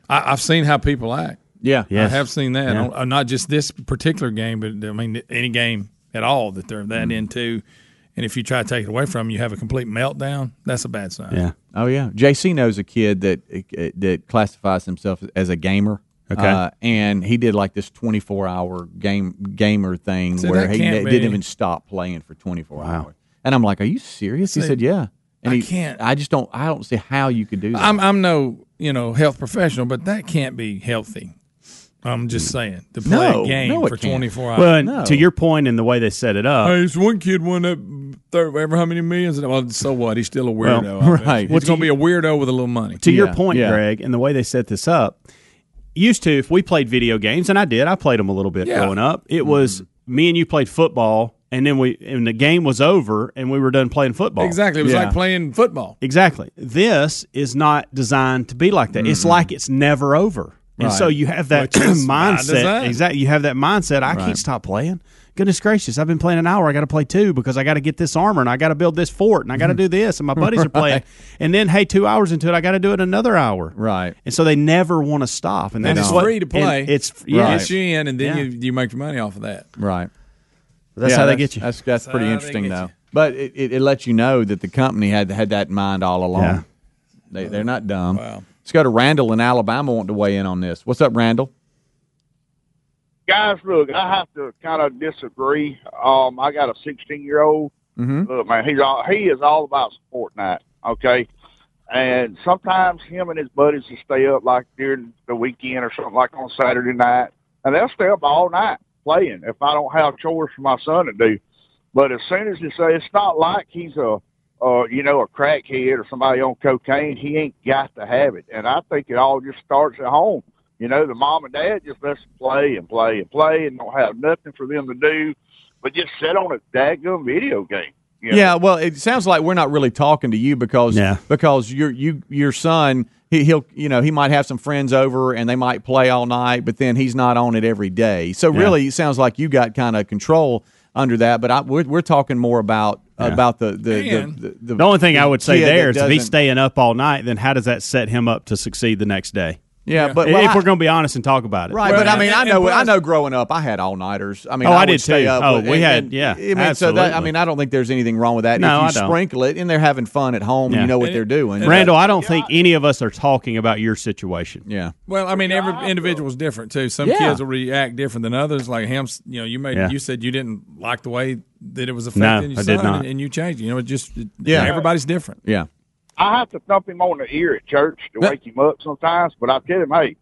Speaker 6: I, I've seen how people act.
Speaker 4: Yeah.
Speaker 6: I have seen that.
Speaker 4: Yeah.
Speaker 6: Uh, Not just this particular game, but I mean any game at all that they're that into. And if you try to take it away from them, you have a complete meltdown. That's a bad sign.
Speaker 4: Yeah. Oh yeah. JC knows a kid that uh, that classifies himself as a gamer.
Speaker 5: Okay.
Speaker 4: Uh, and he did like this 24 hour game gamer thing
Speaker 6: See,
Speaker 4: where he
Speaker 6: can't
Speaker 4: d- didn't even stop playing for 24 hours. And I'm like, "Are you serious?" He said, "Yeah." And
Speaker 6: I
Speaker 4: he,
Speaker 6: can't-
Speaker 4: I just don't. I don't see how you could do that.
Speaker 6: I'm I'm no you know health professional, but that can't be healthy. I'm just saying to play
Speaker 4: No,
Speaker 6: a game
Speaker 4: no,
Speaker 6: for
Speaker 4: can't.
Speaker 6: 24 hours.
Speaker 5: Well, and to your point and the way they set it up,
Speaker 6: Hey, so one kid won up third, ever how many millions? Well, so what? He's still a weirdo. I bet.
Speaker 5: right.
Speaker 6: He's
Speaker 5: Well,
Speaker 6: going to
Speaker 5: to-
Speaker 6: be a weirdo with a little money.
Speaker 5: to your point, Greg, and the way they set this up, used to if we played video games, and I did, I played them a little bit
Speaker 6: Yeah.
Speaker 5: growing up. It was me and you played football, and then we and the game was over, and we were done playing football.
Speaker 6: Exactly. It was like playing football.
Speaker 5: Exactly. This is not designed to be like that. It's
Speaker 6: Mhm.
Speaker 5: like it's never over. And
Speaker 6: Right.
Speaker 5: so you have that
Speaker 6: Which is by
Speaker 5: mindset. Exactly. You have that mindset. I
Speaker 6: Right.
Speaker 5: can't stop playing. Goodness gracious, I've been playing an hour. I got to play two because I got to get this armor and I got to build this fort and I got to hmm. do this and my buddies are playing. And then hey, two hours into it, I got to do it another hour.
Speaker 4: Right.
Speaker 5: And so they never want to stop. And
Speaker 6: And
Speaker 5: that's
Speaker 6: it's
Speaker 5: what-
Speaker 6: free to play.
Speaker 5: and It's yeah.
Speaker 6: Gets you in, and then
Speaker 5: Yeah.
Speaker 6: you, you make your money off of that.
Speaker 4: Right.
Speaker 5: That's how they get you.
Speaker 4: That's that's
Speaker 6: That's
Speaker 4: pretty interesting though.
Speaker 6: you.
Speaker 4: But it, it, it lets you know that the company had had that in mind all along.
Speaker 5: Yeah.
Speaker 4: They they're not dumb.
Speaker 6: Wow.
Speaker 4: Let's go to Randall in Alabama wanting to weigh in on this. What's up, Randall?
Speaker 13: guys, look, I have to kind of disagree. Um, I got a 16 year old.
Speaker 4: Mm-hmm.
Speaker 13: Look, man, he's all he is all about Fortnite. Okay, and sometimes him and his buddies will stay up like during the weekend or something like on Saturday night, and they'll stay up all night playing. If I don't have chores for my son to do, but as soon as you say it's not like he's a uh, you know, a crackhead or somebody on cocaine, he ain't got to have it. And I think it all just starts at home. You know, the mom and dad just lets them play and play and play and don't have nothing for them to do, but just sit on a daggum video game. you know?
Speaker 4: Yeah, well, it sounds like we're not really talking to you because
Speaker 5: Yeah.
Speaker 4: because your you your son he, he'll you know he might have some friends over and they might play all night, but then he's not on it every day. So
Speaker 5: Yeah.
Speaker 4: really, it sounds like you got kind of control under that. But I, we're we're talking more about about the the,
Speaker 6: And-
Speaker 4: the, the
Speaker 5: The only thing I would say
Speaker 4: kid
Speaker 5: there
Speaker 4: that
Speaker 5: is if he's staying up all night, then how does that set him up to succeed the next day?
Speaker 4: Yeah, but
Speaker 5: if
Speaker 4: I-
Speaker 5: we're going to be honest and talk about it,
Speaker 4: Right,
Speaker 6: Well,
Speaker 4: but I
Speaker 6: and-
Speaker 4: mean, I know, I know. Growing up, I had all nighters. I mean,
Speaker 5: Oh, I
Speaker 4: would
Speaker 5: did
Speaker 4: stay
Speaker 5: too.
Speaker 4: Up
Speaker 5: Oh,
Speaker 4: with-
Speaker 5: we
Speaker 4: and-
Speaker 5: had-
Speaker 4: and-
Speaker 5: yeah,
Speaker 4: I mean, so that I mean, I don't think there's anything wrong with that.
Speaker 5: No,
Speaker 4: if you
Speaker 5: I don't.
Speaker 4: sprinkle it, and they're having fun at home, and
Speaker 5: Yeah.
Speaker 4: you know what
Speaker 6: And-
Speaker 4: they're doing.
Speaker 5: Randall, I don't think any of us are talking about your situation.
Speaker 4: Yeah.
Speaker 6: Well, I mean, every individual's different too. Some
Speaker 4: Yeah.
Speaker 6: kids will react different than others. Like him, you know, you made
Speaker 5: Yeah.
Speaker 6: you said you didn't like the way that it was
Speaker 5: No,
Speaker 6: affecting your
Speaker 5: I did
Speaker 6: son,
Speaker 5: not.
Speaker 6: And, and you changed. You know, it just
Speaker 4: Yeah.
Speaker 6: everybody's different.
Speaker 4: Yeah.
Speaker 13: I have to thump him on the ear at church to wake him up sometimes, but I tell him, hey,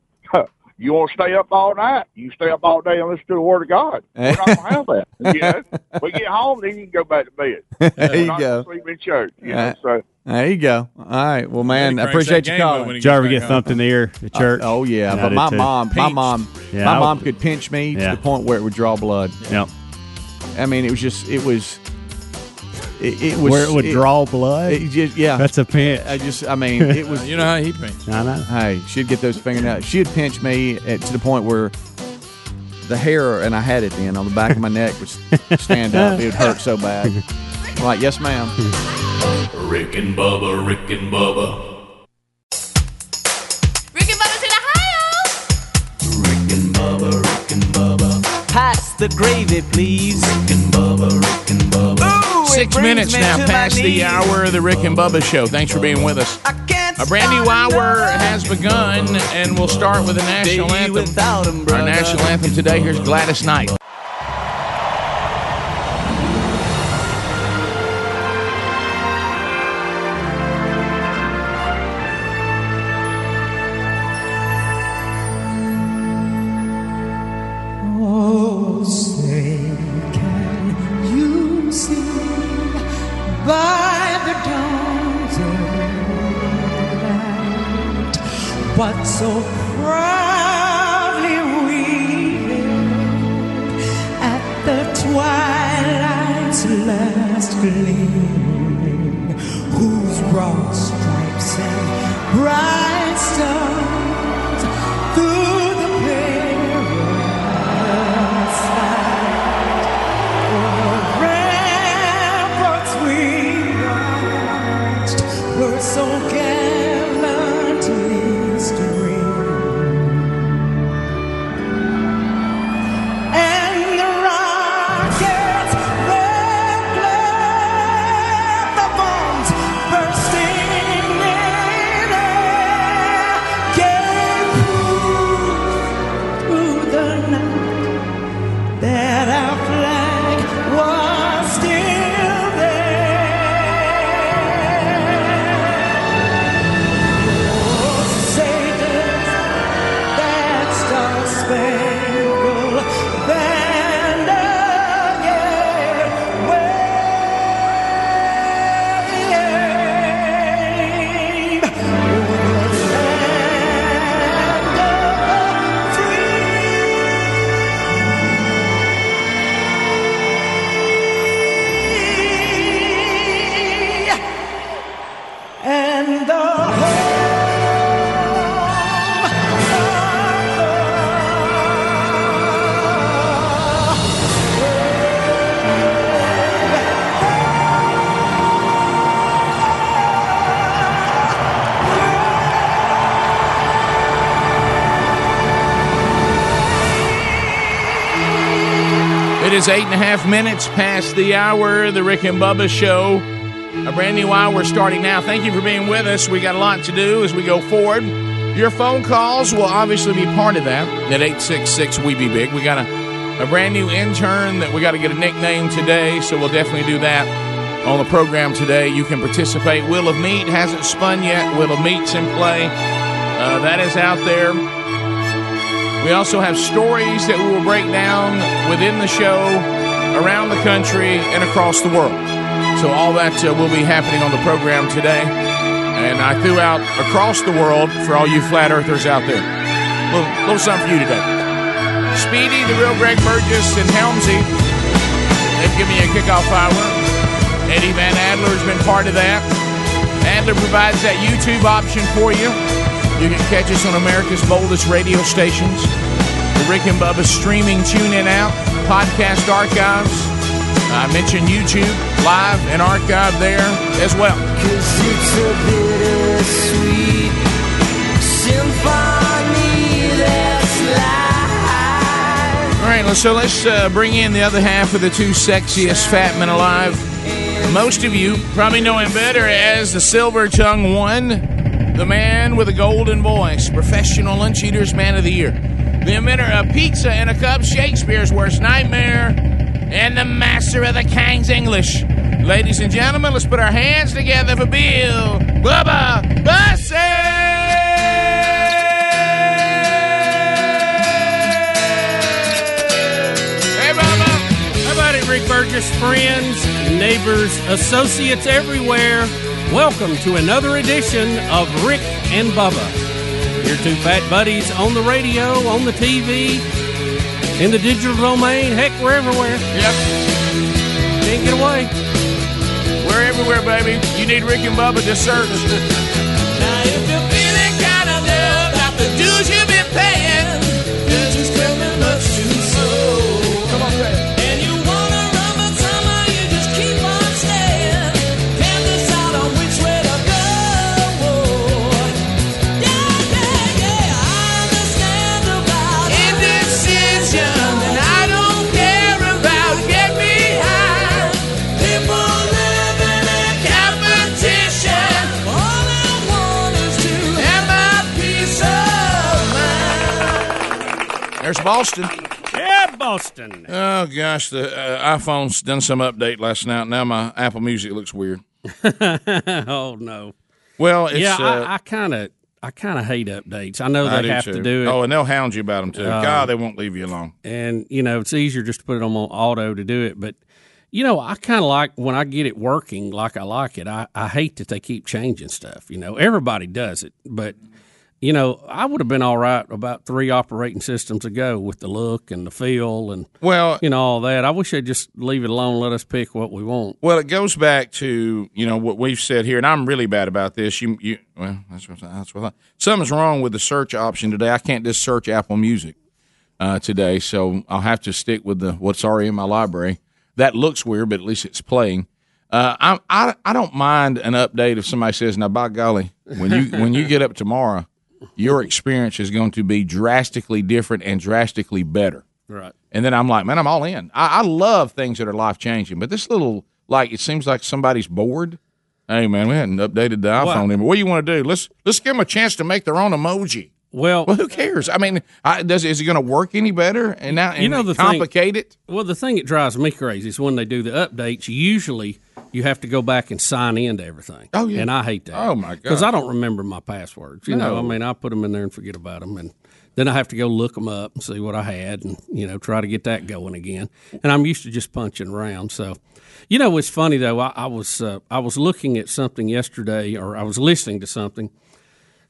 Speaker 13: you want to stay up all night? You stay up all day and listen to the Word of God. We're not going to have that. You know? we get home, then you can go back to bed.
Speaker 4: There
Speaker 13: We're
Speaker 4: you
Speaker 13: not
Speaker 4: go.
Speaker 13: gonna Sleep in church. You know?
Speaker 4: Uh,
Speaker 13: So
Speaker 4: There you go. All right. Well, man, I
Speaker 6: cranks
Speaker 4: appreciate
Speaker 6: that
Speaker 4: you
Speaker 6: game up
Speaker 4: calling.
Speaker 6: when he
Speaker 5: Did you ever
Speaker 6: gets
Speaker 5: get
Speaker 6: back
Speaker 5: thumped in the ear at church?
Speaker 4: oh yeah,
Speaker 5: I
Speaker 4: but
Speaker 5: did
Speaker 4: my
Speaker 5: too.
Speaker 4: mom, my
Speaker 6: Pinched.
Speaker 4: mom,
Speaker 5: Yeah,
Speaker 4: my
Speaker 5: I
Speaker 4: mom could pinch me
Speaker 5: Yeah.
Speaker 4: to the point where it would draw blood.
Speaker 5: Yeah.
Speaker 4: I mean, it was just, it was, it, it was
Speaker 5: Where it would draw blood.
Speaker 4: It just, yeah.
Speaker 5: That's a pinch.
Speaker 4: I just, I mean, it was.
Speaker 6: You know how he pinched.
Speaker 5: I know.
Speaker 4: Hey, she'd get those fingernails. She'd pinch me at, to the point where the hair, and I had it then on the back of my neck would stand up. It would hurt so bad. I'm like, yes, ma'am.
Speaker 7: Rick and Bubba, Rick and Bubba,
Speaker 11: Rick and Bubba's in Ohio.
Speaker 7: Rick and Bubba, Rick and Bubba,
Speaker 14: Pass the gravy, please.
Speaker 7: Rick and Bubba, Rick and Bubba.
Speaker 14: Six
Speaker 15: minutes now past the hour of the Rick and Bubba Show. Thanks for being with us. A brand new hour has begun, and we'll start with the national anthem. Our national anthem today. Here's Gladys Knight. Is eight and a half minutes past the hour. The Rick and Bubba Show. A brand new hour we're starting now. Thank you for being with us. We got a lot to do as we go forward. Your phone calls will obviously be part of that at 866 We Be Big. We got a, a brand new intern that we got to get a nickname today, so we'll definitely do that on the program today. You can participate. Wheel of Meat hasn't spun yet. Wheel of Meat's in play. Uh, that is out there. We also have stories that we will break down within the show, around the country, and across the world. So all that uh, will be happening on the program today. And I threw out across the world for all you flat earthers out there. A little, little something for you today. Speedy, the real Greg Burgess, and Helmsy. They've given me a kickoff hour. Eddie Van Adler has been part of that. Adler provides that YouTube option for you. You can catch us on America's boldest radio stations. The Rick and Bubba streaming tune in app, podcast archives. I mentioned YouTube, live and archive there as well.
Speaker 16: Cause it's a bittersweet symphony that's life.
Speaker 15: All right, so let's uh, bring in the other half of the two sexiest fat men alive. Most of you probably know him better as the Silver Tongue One, the man with a golden voice, professional lunch eaters man of the year, the inventor of pizza and a cup, Shakespeare's worst nightmare, and the master of the King's English. Ladies and gentlemen, let's put our hands together for Bill Bubba
Speaker 1: it, Rick Burgess? Friends, neighbors, associates everywhere. Welcome to another edition of Rick and Bubba. Your two fat buddies on the radio, on the TV, in the digital domain. Heck, we're everywhere.
Speaker 15: Yep.
Speaker 1: Can't get away.
Speaker 15: We're everywhere, baby. You need Rick and Bubba, just search. Boston.
Speaker 1: Yeah, Boston.
Speaker 15: Oh gosh, the uh, iPhone's done some update last night. Now my Apple Music looks weird.
Speaker 1: oh no.
Speaker 15: Well, it's,
Speaker 1: yeah,
Speaker 15: uh,
Speaker 1: I- I kind of, I kind of hate updates. I know
Speaker 15: I
Speaker 1: they
Speaker 15: do
Speaker 1: have
Speaker 15: too.
Speaker 1: to do it.
Speaker 15: Oh, and they'll hound you about them too.
Speaker 1: Uh,
Speaker 15: God, they won't leave you alone.
Speaker 1: and you know it's easier just to put it on auto to do it but you know i kind of like when i get it working like i like it I, I hate that they keep changing stuff you know everybody does it but you know i would have been all right about three operating systems ago with the look and the feel and
Speaker 15: well
Speaker 1: you know all that i wish they'd just leave it alone let us pick what we want
Speaker 15: Well, it goes back to you know what we've said here, and I'm really bad about this. You, you, well, that's what that's what I, something's wrong with the search option today. I can't just search Apple Music uh, today, so I'll have to stick with the what's already in my library. That looks weird, but at least it's playing. Uh, I, I I don't mind an update if somebody says, "Now, by golly, when you when you get up tomorrow, your experience is going to be drastically different and drastically better."
Speaker 1: Right.
Speaker 15: And then I'm like, man, I'm all in. I, I love things that are life changing, but this little like it seems like somebody's bored. Hey, man, we hadn't updated the iPhone anymore. What do you want to do? Let's let's give them a chance to make their own emoji.
Speaker 1: Well,
Speaker 15: well, who cares? I mean, I, does is it going to work any better? And now,
Speaker 1: you know the
Speaker 15: complicate
Speaker 1: thing,
Speaker 15: it.
Speaker 1: Well, the thing that drives me crazy is when they do the updates. Usually, you have to go back and sign into everything.
Speaker 15: Oh, yeah.
Speaker 1: and I hate that.
Speaker 15: Oh, my god, because
Speaker 1: I don't remember my passwords. You know, I mean, I put them in there and forget about them, and then I have to go look them up and see what I had, and you know, try to get that going again. And I'm used to just punching around. So, you know, it's funny though. I, I was uh, I was looking at something yesterday, or I was listening to something.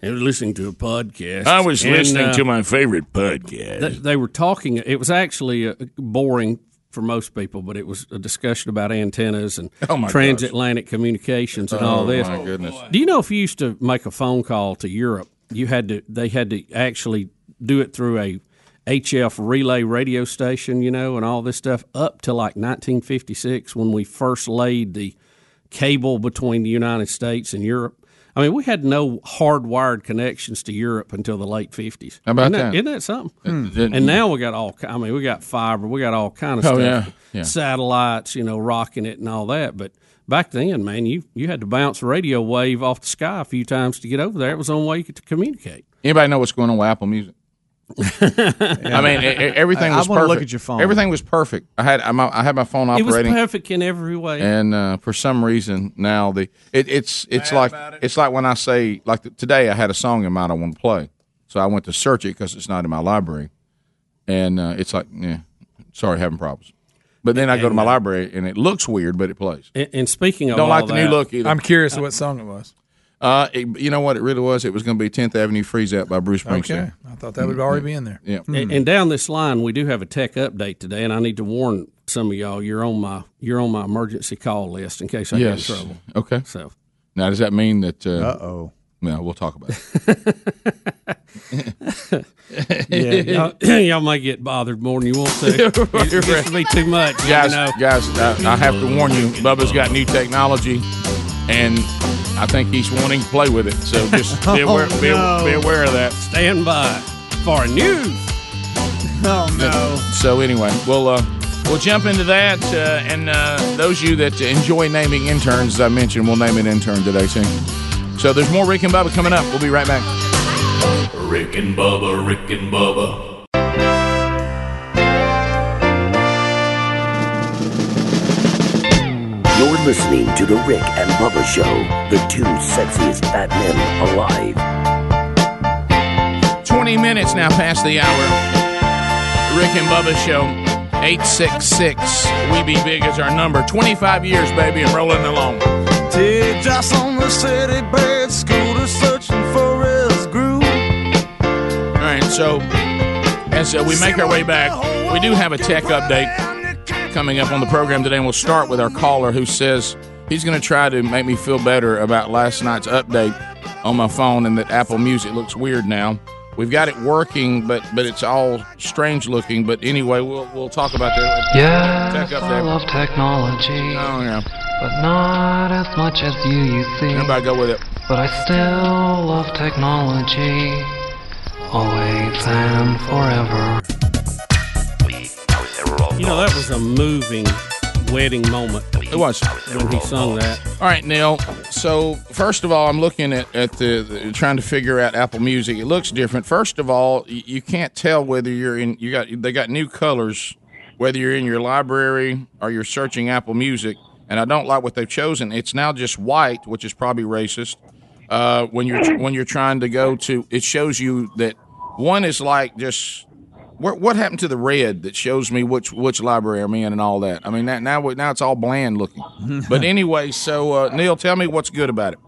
Speaker 1: I was listening to a podcast.
Speaker 7: I was
Speaker 1: and,
Speaker 7: listening
Speaker 1: uh,
Speaker 7: to my favorite podcast.
Speaker 1: they, they were talking. It was actually uh, boring for most people, but it was a discussion about antennas and
Speaker 15: Oh,
Speaker 1: transatlantic communications and all
Speaker 15: Oh,
Speaker 1: this.
Speaker 15: my goodness.
Speaker 1: Do you know if you used to make a phone call to Europe, you had to they had to actually do it through a HF relay radio station, you know, and all this stuff up to like 1956 when we first laid the cable between the United States and Europe. I mean, we had no hardwired connections to Europe until the late 50s.
Speaker 15: How about
Speaker 1: isn't
Speaker 15: that?
Speaker 1: Isn't that something?
Speaker 15: Hmm.
Speaker 1: And now we got all. I mean, we got fiber. We got all kind of
Speaker 15: Oh,
Speaker 1: stuff.
Speaker 15: yeah, yeah.
Speaker 1: Satellites, you know, rocking it and all that. But back then, man, you you had to bounce a radio wave off the sky a few times to get over there. It was the only way you could communicate.
Speaker 15: Anybody know what's going on with Apple Music? I mean, everything
Speaker 1: I- I
Speaker 15: was
Speaker 1: wanna
Speaker 15: perfect.
Speaker 1: look at your phone.
Speaker 15: Everything was perfect. I had I'm, I had my phone operating.
Speaker 1: It was
Speaker 15: operating.
Speaker 1: perfect in every way.
Speaker 15: and uh, for some reason now the it, it's it's like it's like when I say like the, today I had a song in mind I want to play, so I went to search it because it's not in my library, and uh, it's like yeah, sorry having problems, but then I go to my library and it looks weird but it plays.
Speaker 1: And, and speaking of
Speaker 15: Don't
Speaker 1: all
Speaker 15: like the
Speaker 1: that,
Speaker 15: new look either.
Speaker 6: I'm curious what song it was.
Speaker 15: Uh, it- you know what it really was? It was going to be 10th Avenue Freeze Out by Bruce Springsteen.
Speaker 6: Okay. I thought that would already be in there.
Speaker 15: Yeah.
Speaker 1: And, and down this line, we do have a tech update today, and I need to warn some of y'all. You're on my you're on my emergency call list in case I
Speaker 15: Yes.
Speaker 1: get in trouble.
Speaker 15: Okay.
Speaker 1: So
Speaker 15: Now does that mean that? Uh
Speaker 5: Uh-oh.
Speaker 15: No, we'll talk about it.
Speaker 1: yeah, y'all, y'all might get bothered more than you want to. It gets to be too much, you
Speaker 15: guys.
Speaker 1: know.
Speaker 15: Guys, I, I have to warn you. Bubba's got new technology, and I think he's wanting to play with it. So just be aware, be,
Speaker 1: Oh, no.
Speaker 15: be aware of that.
Speaker 1: Stand by for news.
Speaker 5: Oh
Speaker 15: no! So anyway, we'll uh, we'll jump into that, uh, and uh, those of you that enjoy naming interns, as I mentioned, we'll name an intern today too. So there's more Rick and Bubba coming up. We'll be right back.
Speaker 7: Rick and Bubba, Rick and Bubba.
Speaker 8: Listening to The Rick and Bubba Show, the two sexiest fat men alive.
Speaker 15: 20 minutes now past the hour. Rick and Bubba Show. 866 We Be Big is our number. 25 years, baby, and rolling along.
Speaker 16: Teardrops on the city bed, scooter searching for his groove.
Speaker 15: All right, so as uh, we make our way back, we do have a tech update coming up on the program today, and we'll start with our caller who says he's going to try to make me feel better about last night's update on my phone and that Apple Music looks weird now. We've got it working, but but it's all strange looking. But anyway, we'll we'll talk about that.
Speaker 17: Yes,
Speaker 15: tech
Speaker 17: I love technology.
Speaker 15: Oh yeah,
Speaker 17: but not as much as you, you see.
Speaker 15: Everybody go with it.
Speaker 17: But I still love technology, always and forever.
Speaker 1: You know that was a moving wedding moment.
Speaker 15: It was
Speaker 1: when he sung that.
Speaker 15: All right, Neil. So first of all, I'm looking at, at the, the trying to figure out Apple Music. It looks different. First of all, y- you can't tell whether you're in. You got they got new colors, whether you're in your library or you're searching Apple Music. And I don't like what they've chosen. It's now just white, which is probably racist. Uh, when you're when you're trying to go to, it shows you that one is like just what, what happened to the red that shows me which which library I'm in and all that? I mean, that, now now it's all bland looking. but anyway, so uh, Neil, tell me what's good about it.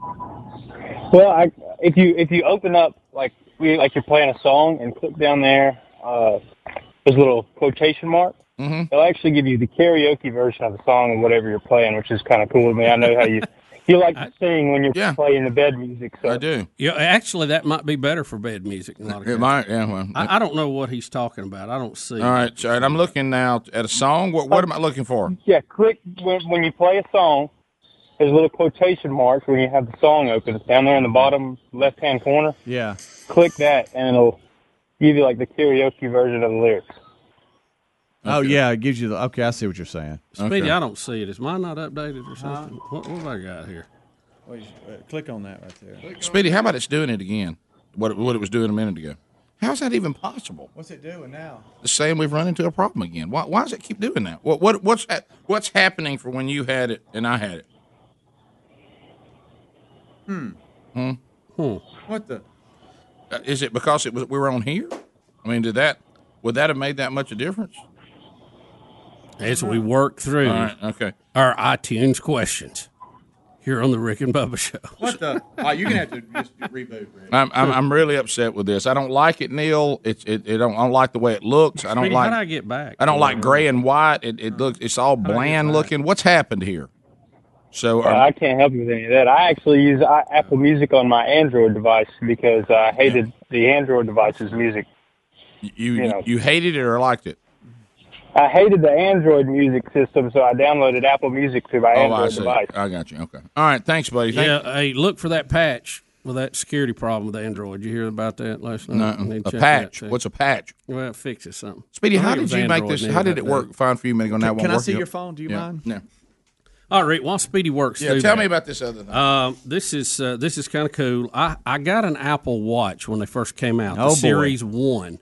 Speaker 18: Well, I, if you if you open up like we like you're playing a song and click down there, uh, there's a little quotation mark.
Speaker 15: Mm-hmm.
Speaker 18: It'll actually give you the karaoke version of the song and whatever you're playing, which is kind of cool to me. I know how you you like to sing when you're playing the bed music. So.
Speaker 15: I do.
Speaker 1: Yeah, actually, that might be better for bed music. In a lot of
Speaker 15: It might, yeah. Well,
Speaker 1: I, I don't know what he's talking about. I don't see.
Speaker 15: all right, all right. I'm looking now at a song. What what am I looking for?
Speaker 18: Yeah, click when when you play a song. there's little quotation marks when you have the song open. It's down there in the bottom left hand corner.
Speaker 4: Yeah.
Speaker 18: Click that, and it'll give you like the karaoke version of the lyrics.
Speaker 4: Oh yeah, it gives you the. Okay, I see what you're saying.
Speaker 1: Speedy, I don't see it. Is mine not updated or something? What, what have I got here?
Speaker 4: click on that right there.
Speaker 15: Speedy, how about it's doing it again? What, what it was doing a minute ago. How's that even possible?
Speaker 4: What's it doing now?
Speaker 15: The same, we've run into a problem again. Why, why does it keep doing that? What, what, what's, hap- what's happening for when you had it and I had it?
Speaker 4: Hmm.
Speaker 15: Hmm?
Speaker 1: Hmm.
Speaker 4: What the?
Speaker 15: Uh, Is it because it was we were on here? I mean, did that would that have made that much a difference?
Speaker 1: As we work through
Speaker 15: All right, okay.
Speaker 1: our iTunes questions here on the Rick and Bubba Show.
Speaker 4: What the? Oh, you're gonna have to just reboot. Rick.
Speaker 15: I'm, I'm I'm really upset with this. I don't like it, Neil. It's it, it don't I don't like the way it looks. I don't
Speaker 1: Speedy,
Speaker 15: like.
Speaker 1: how'd I get back?
Speaker 15: I don't like gray and white. It it looks it's all bland looking. What's happened here? So
Speaker 18: Uh,
Speaker 15: um,
Speaker 18: I can't help you with any of that. I actually use I, Apple Music on my Android device because I hated the Android device's music.
Speaker 15: you you, you hated it or liked it?
Speaker 18: I hated the Android music system, so I downloaded Apple Music to my
Speaker 15: Oh, I
Speaker 18: Android
Speaker 15: see.
Speaker 18: device.
Speaker 15: I got you. Okay. All right. Thanks, buddy. Thank
Speaker 1: yeah, hey, look for that patch with that security problem with Android. You hear about that last night?
Speaker 15: No,
Speaker 1: You need to
Speaker 15: a patch. What's a patch?
Speaker 1: Well, it fixes something.
Speaker 15: Speedy, how did
Speaker 1: was
Speaker 15: you make this? How did it
Speaker 1: that
Speaker 15: work? Fine for you a minute ago. Now it
Speaker 4: Can, can I see
Speaker 15: Yep.
Speaker 4: your phone? Do you
Speaker 15: Yeah.
Speaker 4: mind?
Speaker 15: Yeah.
Speaker 1: All right, while Speedy works
Speaker 15: Yeah, tell
Speaker 1: that,
Speaker 15: me about this other thing.
Speaker 1: Um, this is uh, this is kind of cool. I, I got an Apple Watch when they first came out,
Speaker 4: Oh,
Speaker 1: the
Speaker 4: boy.
Speaker 1: Series One,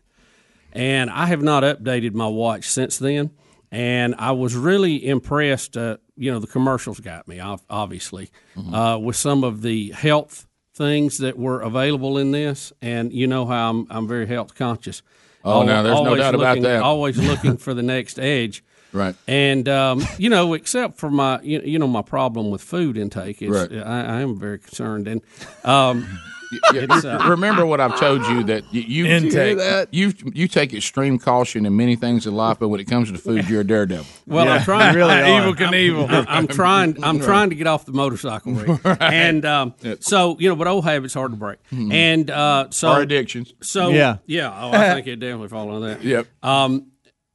Speaker 1: and I have not updated my watch since then. And I was really impressed. Uh, you know, the commercials got me, obviously,
Speaker 15: Mm-hmm.
Speaker 1: uh, with some of the health things that were available in this. And you know how I'm I'm very health conscious.
Speaker 15: Oh, no, there's no
Speaker 1: Always
Speaker 15: doubt about that.
Speaker 1: Always looking for the next edge.
Speaker 15: Right.
Speaker 1: And um, you know, except for my you, you know my problem with food intake,
Speaker 15: Right.
Speaker 1: I, I am very concerned. And um, uh,
Speaker 15: remember what I've told you that you you,
Speaker 6: Intake.
Speaker 15: you you take extreme caution in many things in life, but when it comes to food, you're a daredevil.
Speaker 1: well, I'm trying.
Speaker 6: really
Speaker 1: I'm-
Speaker 6: are. Evil
Speaker 1: I'm, I'm trying. I'm trying to get off the motorcycle, Rick. And um, so you know, but old habits hard to break. And uh, so
Speaker 15: Our addictions.
Speaker 1: So
Speaker 4: Yeah.
Speaker 1: yeah. Oh, I think it definitely fall on that.
Speaker 15: Yep.
Speaker 1: Um,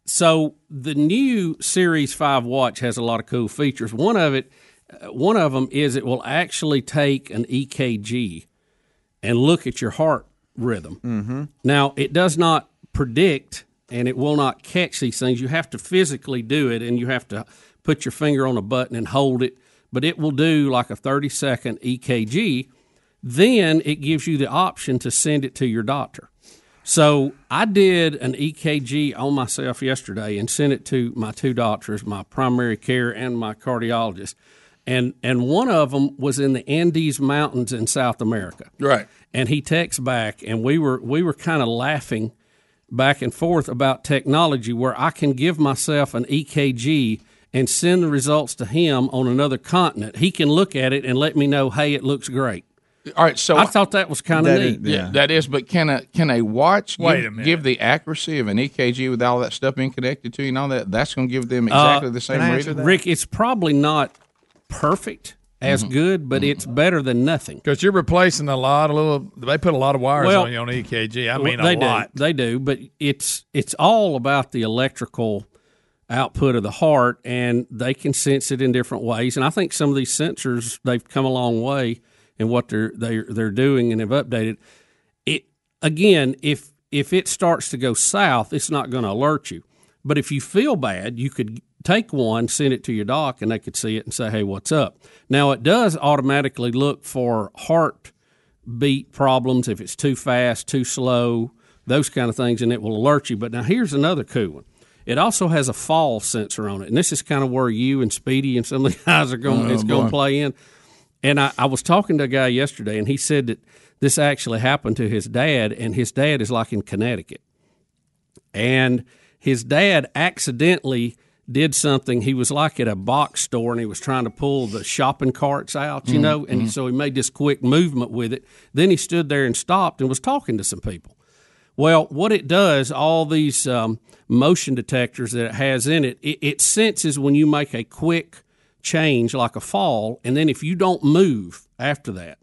Speaker 1: so the new Series Five watch has a lot of cool features. One of it, uh, one of them is it will actually take an EKG and look at your heart rhythm. Mm-hmm. Now it does not predict and it will not catch these things. You have to physically do it, and you have to put your finger on a button and hold it. But it will do like a thirty second EKG. Then it gives you the option to send it to your doctor. So I did an EKG on myself yesterday and sent it to my two doctors, my primary care and my cardiologist. And and one of them was in the Andes Mountains in South America.
Speaker 15: Right.
Speaker 1: And he texts back and we were we were kind of laughing back and forth about technology where I can give myself an EKG and send the results to him on another continent. He can look at it and let me know, "Hey, it looks great."
Speaker 15: All right. So
Speaker 1: I thought that was kind of
Speaker 4: That is-
Speaker 1: neat.
Speaker 15: Yeah, that is. But can a can a watch
Speaker 6: Wait
Speaker 15: give,
Speaker 6: a
Speaker 15: give the accuracy of an EKG with all that stuff being connected to you and all that? That's going to give them uh, exactly the same
Speaker 4: can I
Speaker 15: reading.
Speaker 1: Rick, it's probably not perfect as
Speaker 15: Mm-hmm.
Speaker 1: good, but it's better than nothing.
Speaker 6: Because you're replacing a lot of little. They put a lot of wires
Speaker 1: Well,
Speaker 6: on you on EKG. I
Speaker 1: Well,
Speaker 6: mean,
Speaker 1: they
Speaker 6: a lot.
Speaker 1: do, they do, but it's it's all about the electrical output of the heart, and they can sense it in different ways. And I think some of these sensors they've come a long way in what they're they're they're doing and have updated. It again, if if it starts to go south, it's not going to alert you. But if you feel bad, you could take one, send it to your doc, and they could see it and say, "Hey, what's up?" Now it does automatically look for heart beat problems if it's too fast, too slow, those kind of things, and it will alert you. But now here's another cool one. It also has a fall sensor on it, and this is kind of where you and Speedy and some of the guys are going.
Speaker 15: Oh,
Speaker 1: it's going to play in. And I, I was talking to a guy yesterday, and he said that this actually happened to his dad, and his dad is like in Connecticut, and his dad accidentally did something. He was like at a box store and he was trying to pull the shopping carts out, you know, and so he made this quick movement with it. Then he stood there and stopped and was talking to some people. Well, what it does, all these um, motion detectors that it has in it, it, it senses when you make a quick change, like a fall, and then if you don't move after that,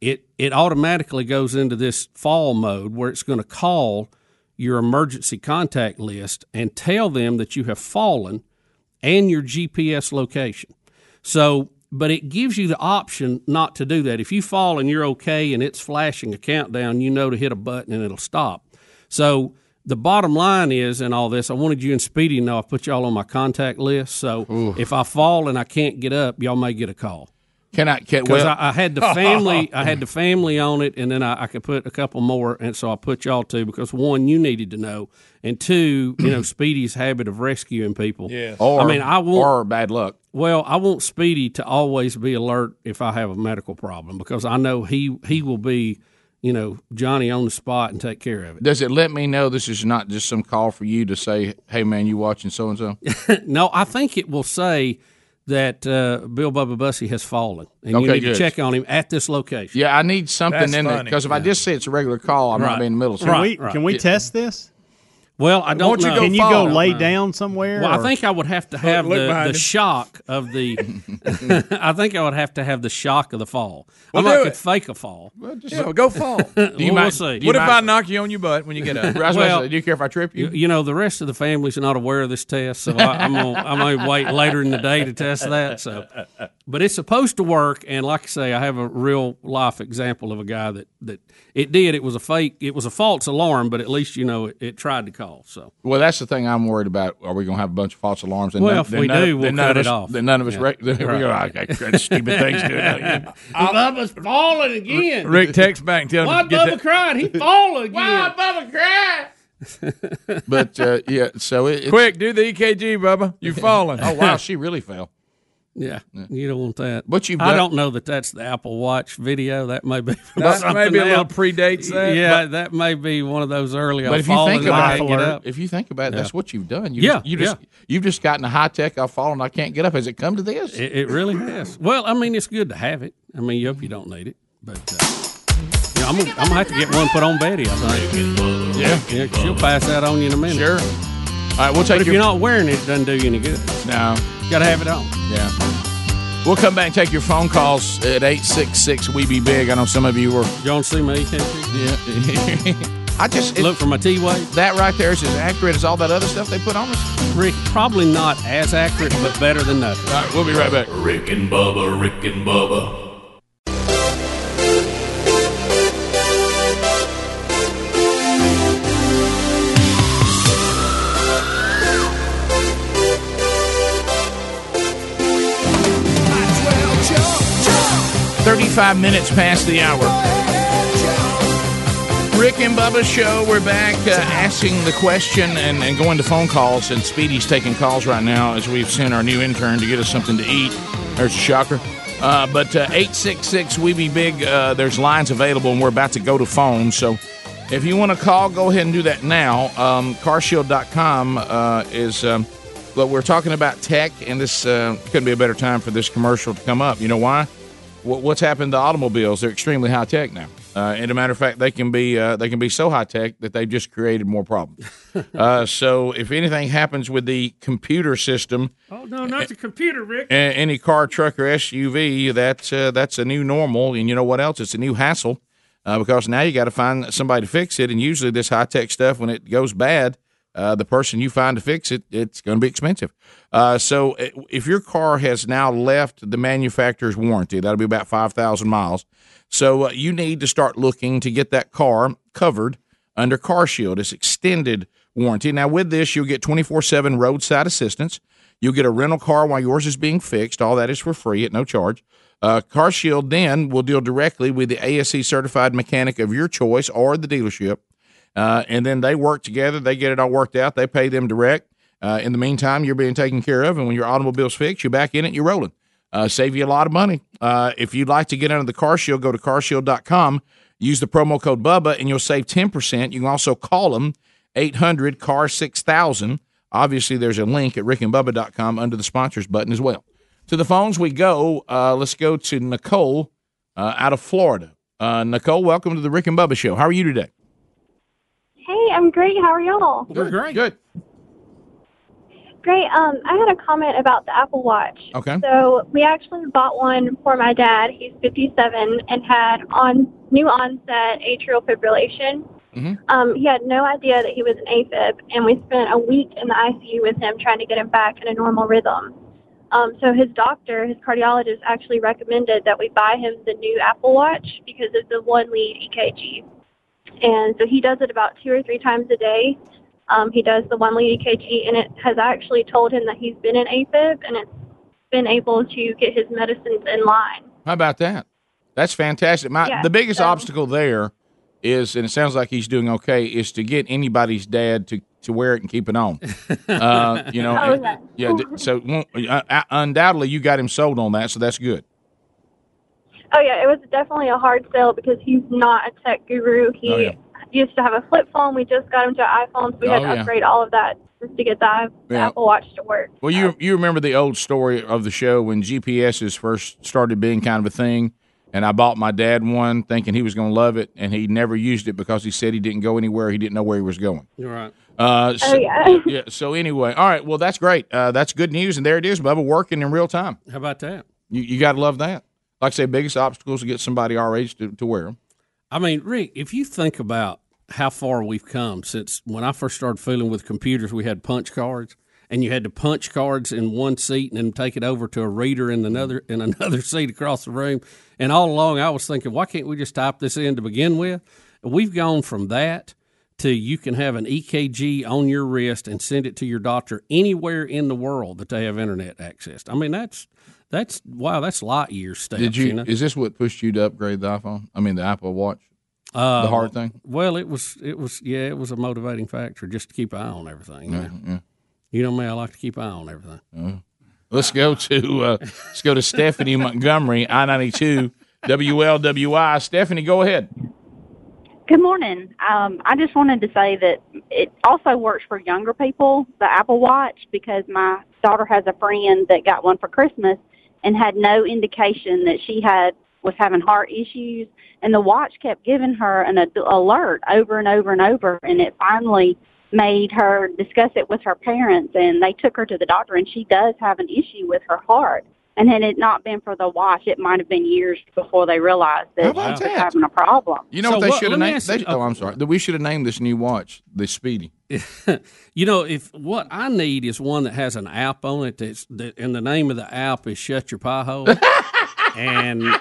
Speaker 1: it it automatically goes into this fall mode where it's going to call your emergency contact list and tell them that you have fallen and your GPS location. So but it gives you the option not to do that. If you fall and you're okay and it's flashing a countdown, you know to hit a button and it'll stop. So the bottom line is in all this, I wanted you and Speedy to know I put y'all on my contact list. So if I fall and I can't get up, y'all may get a call.
Speaker 15: Can I? Can,
Speaker 1: Because
Speaker 15: well,
Speaker 1: I, I had the family, I had the family on it, and then I, I could put a couple more, and so I put y'all two because one, you needed to know, and two, you know, Speedy's habit of rescuing people.
Speaker 15: Yes. Or-
Speaker 1: I mean, I want
Speaker 15: or bad luck.
Speaker 1: Well, I want Speedy to always be alert if I have a medical problem because I know he he will be, you know, Johnny on the spot and take care of it.
Speaker 15: Does it let me know this is not just some call for you to say, "Hey, man, you watching so and so"?
Speaker 1: no, I think it will say that uh, Bill Bubba Bussey has fallen, and you need
Speaker 15: good.
Speaker 1: to check on him at this location.
Speaker 15: Yeah, I need something
Speaker 1: That's
Speaker 15: in there because if I just say it's a regular call, I'm
Speaker 1: Right.
Speaker 15: not being in the middle. of
Speaker 1: Can
Speaker 15: something.
Speaker 1: we- Right, can we
Speaker 15: Yeah.
Speaker 5: test this?
Speaker 1: Well, I don't
Speaker 5: Won't you
Speaker 1: know.
Speaker 5: go Can you go fall? lay down somewhere,
Speaker 1: Well, I think I would have to have
Speaker 5: look
Speaker 1: the, the shock of the. I think I would have to have the shock of the fall.
Speaker 6: Well,
Speaker 1: I might
Speaker 6: do
Speaker 1: could
Speaker 6: it.
Speaker 1: fake a fall.
Speaker 6: Yeah, well, go fall.
Speaker 1: Well, we'll see.
Speaker 6: What if I knock you on your butt when you get up?
Speaker 1: Well,
Speaker 15: do you care if I trip
Speaker 1: you? You know, the rest of the family's not aware of this test, so I, I'm gonna, I'm gonna wait later in the day to test that. So, but it's supposed to work, and like I say, I have a real life example of a guy that that it did. It was a fake. It was a false alarm, but at least you know it, it tried to call. So.
Speaker 15: Well, that's the thing I'm worried about. Are we going to have a bunch of false alarms?
Speaker 1: Well,
Speaker 15: none-
Speaker 1: if
Speaker 15: then
Speaker 1: we
Speaker 15: none-
Speaker 1: do, we'll
Speaker 15: then none
Speaker 1: cut
Speaker 15: of
Speaker 1: it
Speaker 15: us,
Speaker 1: off.
Speaker 15: Then none of us.
Speaker 1: Yeah.
Speaker 15: Rec- then we go,
Speaker 1: Right.
Speaker 15: "Ah, okay, stupid things doing that.
Speaker 1: Bubba's falling again.
Speaker 6: Rick, text back and tell
Speaker 1: Why
Speaker 6: him to
Speaker 1: Bubba
Speaker 6: that.
Speaker 1: cried? He falling again.
Speaker 10: Why Bubba cry?
Speaker 15: But uh, yeah, so it, it's,
Speaker 6: Quick, do the EKG, Bubba. You've fallen.
Speaker 15: oh wow, she really fell.
Speaker 1: Yeah, you don't want that.
Speaker 15: But you've
Speaker 1: I don't know that that's the Apple Watch video. That may be
Speaker 6: That
Speaker 1: something
Speaker 6: maybe a little predates that,
Speaker 1: Yeah,
Speaker 6: but-
Speaker 1: that may be one of those early.
Speaker 15: But if you think about it,
Speaker 1: get
Speaker 15: if you think about it, that's
Speaker 1: Yeah.
Speaker 15: what you've done. You
Speaker 1: Yeah,
Speaker 15: just, you just
Speaker 1: yeah.
Speaker 15: you've just gotten a high tech. I've fallen. I can't get up. Has it come to this?
Speaker 1: It, it really has. Well, I mean, it's good to have it. I mean, you hope you don't need it, but uh, you know, I'm, gonna, I'm gonna have to get one put on Betty. I think.
Speaker 15: Yeah,
Speaker 1: yeah, she'll pass that on you in a minute.
Speaker 15: Sure. All right, we'll take
Speaker 1: But if
Speaker 15: your-
Speaker 1: you're not wearing it, it doesn't do you any good.
Speaker 15: No,
Speaker 1: got to have it on.
Speaker 15: Yeah. We'll come back and take your phone calls at eight six six. We be big. I know some of you were.
Speaker 1: You don't see me, can't you?
Speaker 15: Yeah. I just
Speaker 1: look for my T wave.
Speaker 15: That right there is as accurate as all that other stuff they put on us.
Speaker 1: Rick, probably not as accurate, but better than nothing.
Speaker 15: All right, we'll be right back.
Speaker 7: Rick and Bubba, Rick and Bubba.
Speaker 15: Thirty-five minutes past the hour. Rick and Bubba show. We're back uh, asking the question and, and going to phone calls. And Speedy's taking calls right now as we've sent our new intern to get us something to eat. There's a shocker. Uh, but uh, 866 We Be Big, uh, there's lines available, and we're about to go to phone. So if you want to call, go ahead and do that now. Um, carshield.com uh, is. Um, Look, we're talking about tech, and this uh, couldn't be a better time for this commercial to come up. You know why? What, what's happened to automobiles? They're extremely high tech now. Uh, and a matter of fact, they can be uh, they can be so high tech that they've just created more problems. uh, so if anything happens with the computer system,
Speaker 1: Oh no, not the computer, Rick.
Speaker 15: a- any car, truck, or SUV, that's uh, that's a new normal. And you know what else? It's a new hassle uh, because now you got to find somebody to fix it. And usually, this high tech stuff, when it goes bad, uh, the person you find to fix it, it's going to be expensive. Uh, so if your car has now left the manufacturer's warranty, that'll be about five thousand miles. So uh, you need to start looking to get that car covered under Car Shield. It's extended warranty. Now with this, you'll get twenty four seven roadside assistance. You'll get a rental car while yours is being fixed. All that is for free at no charge. Uh, Car Shield then will deal directly with the ASE certified mechanic of your choice or the dealership. Uh, and then they work together. They get it all worked out. They pay them direct. Uh, in the meantime, you're being taken care of. And when your automobile's fixed, you're back in it, you're rolling. Uh, save you a lot of money. Uh, if you'd like to get under the Car Shield, go to carshield.com. Use the promo code BUBBA and you'll save 10%. You can also call them 800 CAR 6000. Obviously, there's a link at rickandbubba.com under the sponsors button as well. To the phones we go. Uh, let's go to Nicole uh, out of Florida. Uh, Nicole, welcome to the Rick and Bubba Show. How are you today?
Speaker 19: Hey, I'm great. How are y'all?
Speaker 15: Good, great. Good.
Speaker 19: Great. Um, I had a comment about the Apple Watch.
Speaker 15: Okay.
Speaker 19: So we actually bought one for my dad. He's 57 and had on new onset atrial fibrillation.
Speaker 15: Mm-hmm.
Speaker 19: Um, he had no idea that he was an AFib, and we spent a week in the ICU with him trying to get him back in a normal rhythm. Um, so his doctor, his cardiologist, actually recommended that we buy him the new Apple Watch because it's a one lead EKG. And so he does it about two or three times a day. Um, he does the one lead EKG, and it has actually told him that he's been in AFib, and it's been able to get his medicines in line.
Speaker 15: How about that? That's fantastic. My
Speaker 19: Yeah,
Speaker 15: the biggest
Speaker 19: so-
Speaker 15: obstacle there is, and it sounds like he's doing okay, is to get anybody's dad to, to wear it and keep it on. Uh, you know,
Speaker 19: Oh,
Speaker 15: and-
Speaker 19: yeah.
Speaker 15: yeah. So uh, uh, undoubtedly, you got him sold on that, so that's good.
Speaker 19: Oh yeah, it was definitely a hard sell because he's not a tech guru. He
Speaker 15: Oh, yeah.
Speaker 19: used to have a flip phone. We just got him to an iPhone, so we had
Speaker 15: Oh,
Speaker 19: to
Speaker 15: yeah.
Speaker 19: upgrade all of that just to get the, i- the
Speaker 15: Yeah.
Speaker 19: Apple Watch to work.
Speaker 15: Well, you you remember the old story of the show when GPSs first started being kind of a thing, and I bought my dad one thinking he was going to love it, and he never used it because he said he didn't go anywhere. He didn't know where he was going.
Speaker 1: You're right.
Speaker 15: Uh, so,
Speaker 19: Oh, yeah.
Speaker 15: yeah. So anyway, all right. Well, that's great. Uh, that's good news, and there it is, Bubba, working in real time.
Speaker 1: How about that?
Speaker 15: You you got to love that. Like I say, biggest obstacles to get somebody our age to, to wear them.
Speaker 1: I mean, Rick, if you think about how far we've come since when I first started fooling with computers, we had punch cards, and you had to punch cards in one seat and then take it over to a reader in another in another seat across the room. And all along, I was thinking, why can't we just type this in to begin with? We've gone from that to you can have an EKG on your wrist and send it to your doctor anywhere in the world that they have internet access. I mean, that's that's wow, that's light years steps.
Speaker 15: Did you?
Speaker 1: know?
Speaker 15: Is this what pushed you to upgrade the iPhone? I mean, the Apple Watch.
Speaker 1: Uh,
Speaker 15: the hard thing.
Speaker 1: Well, it was it was yeah, it was a motivating factor just to keep an eye on everything. you
Speaker 15: Yeah,
Speaker 1: know.
Speaker 15: yeah.
Speaker 1: You know me, I like to keep an eye on everything.
Speaker 15: Uh, let's go to uh, let's go to Stephanie Montgomery, I ninety two, WLWI. Stephanie, go ahead.
Speaker 20: Good morning. Um, I just wanted to say that it also works for younger people, the Apple Watch, because my daughter has a friend that got one for Christmas and had no indication that she had was having heart issues, and the watch kept giving her an ad- alert over and over and over, and it finally made her discuss it with her parents, and they took her to the doctor, and she does have an issue with her heart. And had it not been for the watch, it might have been years before they realized that she
Speaker 15: about
Speaker 20: was
Speaker 15: that?
Speaker 20: having a problem.
Speaker 15: You know
Speaker 1: So
Speaker 15: what they
Speaker 1: what-
Speaker 15: should have named? They,
Speaker 1: you-
Speaker 15: oh, I'm sorry. We should have named this new watch the Speedy.
Speaker 1: you know, if what I need is one that has an app on it that's that, and the name of the app is Shut Your Pie Hole. and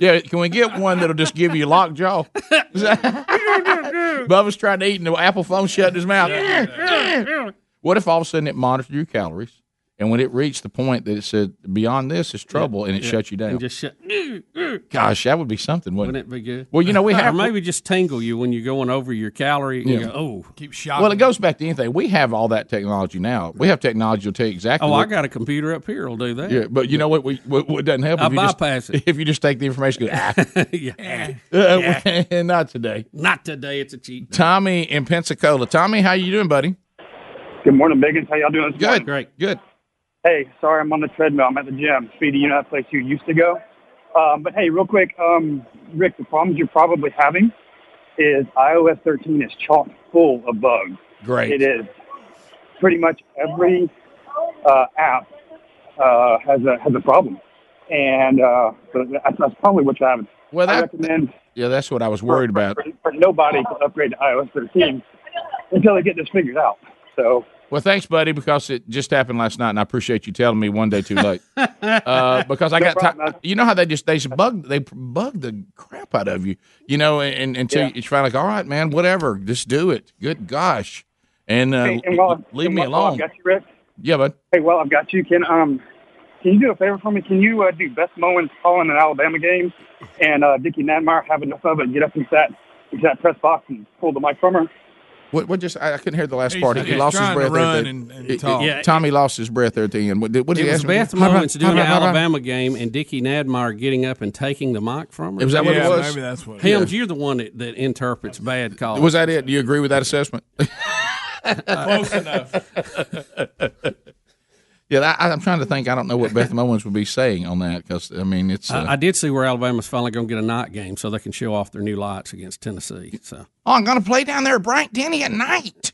Speaker 15: Yeah, can we get one that'll just give you lockjaw? Bubba's trying to eat and the Apple phone shut in his mouth. what if all of a sudden it monitored your calories, and when it reached the point that it said beyond this is trouble, and it
Speaker 1: Yeah.
Speaker 15: shut you down?
Speaker 1: And just shut.
Speaker 15: Gosh, that would be something, wouldn't,
Speaker 1: Wouldn't it be good?
Speaker 15: Well, you know we have
Speaker 1: or maybe just tingle you when you're going over your calorie. And
Speaker 15: Yeah.
Speaker 1: you go, oh,
Speaker 6: keep shocking.
Speaker 15: Well, it goes back to anything. We have all that technology now. We have technology that'll tell you exactly.
Speaker 1: Oh, I got a computer up here. will do that.
Speaker 15: Yeah, but you know what? We what, what doesn't help.
Speaker 1: I
Speaker 15: if you just-
Speaker 1: bypass it.
Speaker 15: If you just take the information, go, ah,
Speaker 1: yeah.
Speaker 15: uh, not today.
Speaker 1: Not today. It's a cheat.
Speaker 15: Tommy in Pensacola. Tommy, how you doing, buddy?
Speaker 21: Good morning, Biggins. How y'all doing? Good. morning?
Speaker 1: Great.
Speaker 15: Good.
Speaker 21: Hey, sorry, I'm on the treadmill. I'm at the gym. Speedy, you know that place you used to go. Um, but hey, real quick, um, Rick, the problems you're probably having is iOS 13 is chock full of bugs.
Speaker 15: Great.
Speaker 21: It is. Pretty much every uh, app uh, has a has a problem, and uh, so that's, that's probably what you're having.
Speaker 15: Well,
Speaker 21: I
Speaker 15: that-
Speaker 21: recommend
Speaker 15: Yeah, that's what I was worried about.
Speaker 21: for, for nobody to upgrade to iOS 13 until they get this figured out. So
Speaker 15: Well, thanks, buddy, because it just happened last night, and I appreciate you telling me one day too late. uh, because I
Speaker 21: No
Speaker 15: got,
Speaker 21: problem, man.
Speaker 15: you know how they just they just bug they bug the crap out of you, you know, and, until
Speaker 21: Yeah.
Speaker 15: you finally like, all right, man, whatever, just do it. Good gosh, and, uh,
Speaker 21: Hey, and while,
Speaker 15: leave
Speaker 21: and
Speaker 15: me alone.
Speaker 21: I've got you, Rick.
Speaker 15: Yeah, bud.
Speaker 21: Hey, well, I've got you. Can um, can you do a favor for me? Can you uh, do Beth Mowins calling an Alabama game, and uh, Dickie Nadmeyer have enough of it, get up into that into that press box and pull the mic from her?
Speaker 15: What, what just I, I couldn't hear the last
Speaker 21: He's-
Speaker 15: part. He,
Speaker 21: he's
Speaker 15: lost his
Speaker 21: trying to
Speaker 15: breath. there at
Speaker 21: run
Speaker 15: the-
Speaker 21: and- and
Speaker 15: it- it-
Speaker 21: talk.
Speaker 1: Yeah.
Speaker 15: Tommy lost his breath there at the end. What, did- what did
Speaker 1: it
Speaker 15: he
Speaker 1: was
Speaker 15: ask
Speaker 1: Beth
Speaker 15: me?
Speaker 1: Mowins doing an
Speaker 15: How about-
Speaker 1: Alabama game and Dickie Nadmeyer getting up and taking the mic from her.
Speaker 15: Was that what it
Speaker 6: Yeah,
Speaker 15: was?
Speaker 6: maybe that's what-
Speaker 1: Helms, you're the one that, that interprets bad calls.
Speaker 15: Was that it? Do you agree with that assessment?
Speaker 6: Close enough.
Speaker 15: Yeah, I, I'm trying to think. I don't know what Beth Mowins would be saying on that because I mean it's. Uh,
Speaker 1: I, I did see where Alabama's finally going to get a night game so they can show off their new lights against Tennessee. So
Speaker 15: oh, I'm going to play down there at Bryant Denny at night.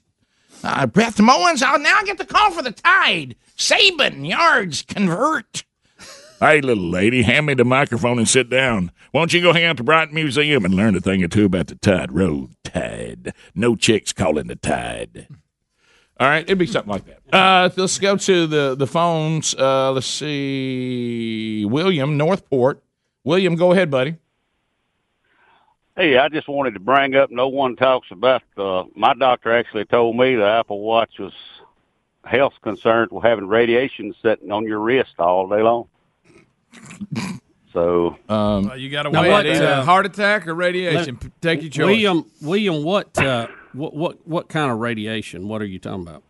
Speaker 15: Uh, Beth Mowins, I'll now get the call for the Tide. Saban yards convert.
Speaker 22: Hey, little lady, hand me the microphone and sit down. Why don't you go hang out at the Bryant Museum and learn a thing or two about the Tide Road Tide? No chicks calling the Tide.
Speaker 15: All right, it'd be something like that. Uh, let's go to the the phones. Uh, let's see, William Northport. William, go ahead, buddy.
Speaker 23: Hey, I just wanted to bring up. No one talks about. Uh, my doctor actually told me the Apple Watch was health concerns with having radiation sitting on your wrist all day long. So
Speaker 15: um,
Speaker 6: you got to
Speaker 1: Now
Speaker 6: weigh
Speaker 1: what, uh,
Speaker 6: heart attack or radiation. P- Take your choice.
Speaker 1: William, William, what, uh, what, what, what kind of radiation? What are you talking about?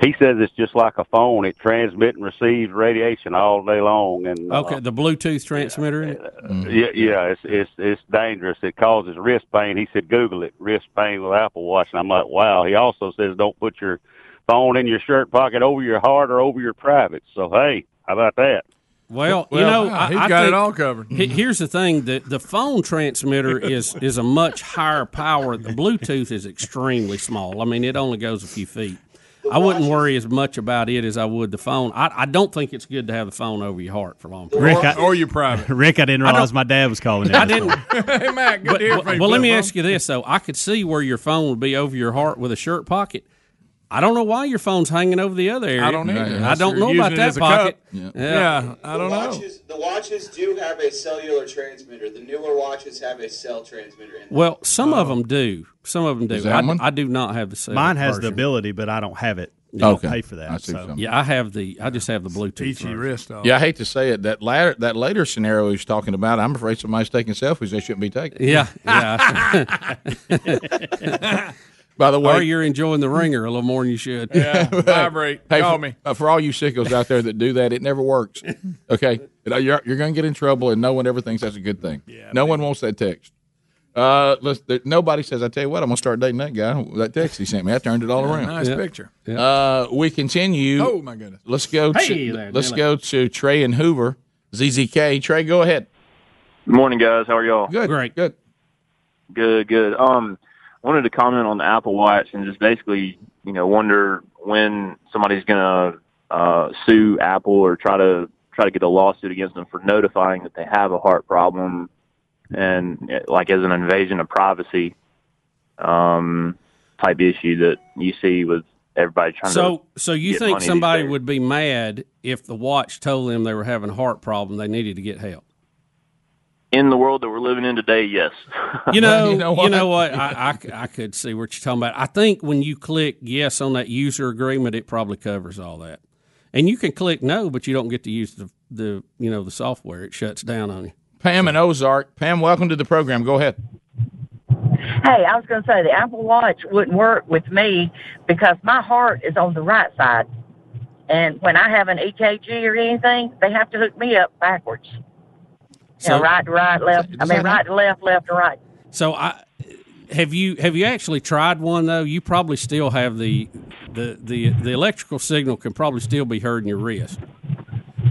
Speaker 23: he says it's just like a phone. It transmits and receives radiation all day long, and uh,
Speaker 1: Okay, the Bluetooth transmitter. In it?
Speaker 23: yeah, yeah, it's it's it's dangerous. It causes wrist pain. He said, Google it, wrist pain with Apple Watch. And I'm like, wow. He also says, don't put your phone in your shirt pocket over your heart or over your private. So hey, how about that?
Speaker 1: Well, you know,
Speaker 23: wow,
Speaker 1: I,
Speaker 23: he's
Speaker 1: I
Speaker 23: got it all covered.
Speaker 1: he- here's the thing: the the phone transmitter is is a much higher power. The Bluetooth is extremely small. I mean, it only goes a few feet. I wouldn't worry as much about it as I would the phone. I, I don't think it's good to have the phone over your heart for long.
Speaker 5: Rick, I-
Speaker 6: or your private.
Speaker 5: Rick, I didn't
Speaker 1: I
Speaker 5: realize my dad was calling.
Speaker 1: I didn't.
Speaker 6: hey, Matt, good
Speaker 1: But,
Speaker 6: to hear
Speaker 1: well, well, let me
Speaker 6: Flip
Speaker 1: ask you this though: I could see where your phone would be over your heart with a shirt pocket. I don't know why your phone's hanging over the other area.
Speaker 6: I don't either.
Speaker 1: I don't know
Speaker 6: You're
Speaker 1: about that pocket.
Speaker 6: cup. Yeah. I don't
Speaker 24: the
Speaker 6: know.
Speaker 24: Watches, the watches do have a cellular transmitter. The newer watches have a cell transmitter in them.
Speaker 1: Well, some of uh-huh. them do. Some of them do.
Speaker 5: Is that
Speaker 1: I,
Speaker 5: one?
Speaker 1: I do not have the cell
Speaker 5: Mine has the ability, but I don't have it. I don't pay for that. so.
Speaker 1: Yeah, I have the. I just have the Bluetooth. version.
Speaker 15: Yeah, I hate to say it. That latter, that later scenario he's talking about, I'm afraid somebody's taking selfies they shouldn't be taking.
Speaker 1: Yeah, yeah.
Speaker 15: By the way,
Speaker 1: or you're enjoying the ringer a little more than you should.
Speaker 15: Yeah, Hey, for, uh, for all you sickos out there that do that, it never works. Okay, You know, you're, you're going to get in trouble, and no one ever thinks that's a good thing. Yeah, no one wants that text. Uh, let's, there, nobody says. I tell you what, I'm going to start dating that guy. That text he sent me, I turned it all
Speaker 6: Yeah,
Speaker 15: around.
Speaker 6: nice Yeah. picture.
Speaker 15: Uh, we continue.
Speaker 6: Oh, my goodness.
Speaker 15: Let's go. To,
Speaker 6: Hey there,
Speaker 15: let's
Speaker 6: Dylan.
Speaker 15: go to Trey and Hoover. ZZK. Trey, go ahead.
Speaker 25: Good Morning, guys. How are y'all?
Speaker 15: Good.
Speaker 1: Great.
Speaker 15: Good.
Speaker 25: Good. Good. Um, wanted to comment on the Apple Watch and just basically, you know, wonder when somebody's gonna uh, sue Apple or try to try to get a lawsuit against them for notifying that they have a heart problem and like as an invasion of privacy um, type issue that you see with everybody trying
Speaker 1: So,
Speaker 25: to.
Speaker 1: so you think somebody would be mad if the watch told them they were having a heart problem, they needed to get help?
Speaker 25: In the world that we're living in today? Yes.
Speaker 1: You know, you know what? I, I, I could see what you're talking about. I think when you click yes on that user agreement, it probably covers all that. And you can click no, but you don't get to use the, the you know the software. It shuts down on you.
Speaker 15: Pam and Ozark. Pam, welcome to the program. Go ahead.
Speaker 26: Hey, I was going to say the Apple Watch wouldn't work with me because my heart is on the right side. And when I have an EKG or anything, they have to hook me up backwards. You
Speaker 1: So-
Speaker 26: know, right to right, left. I mean, right to left, left to right.
Speaker 1: So I have you have you actually tried one though? You probably still have the the the the electrical signal can probably still be heard in your wrist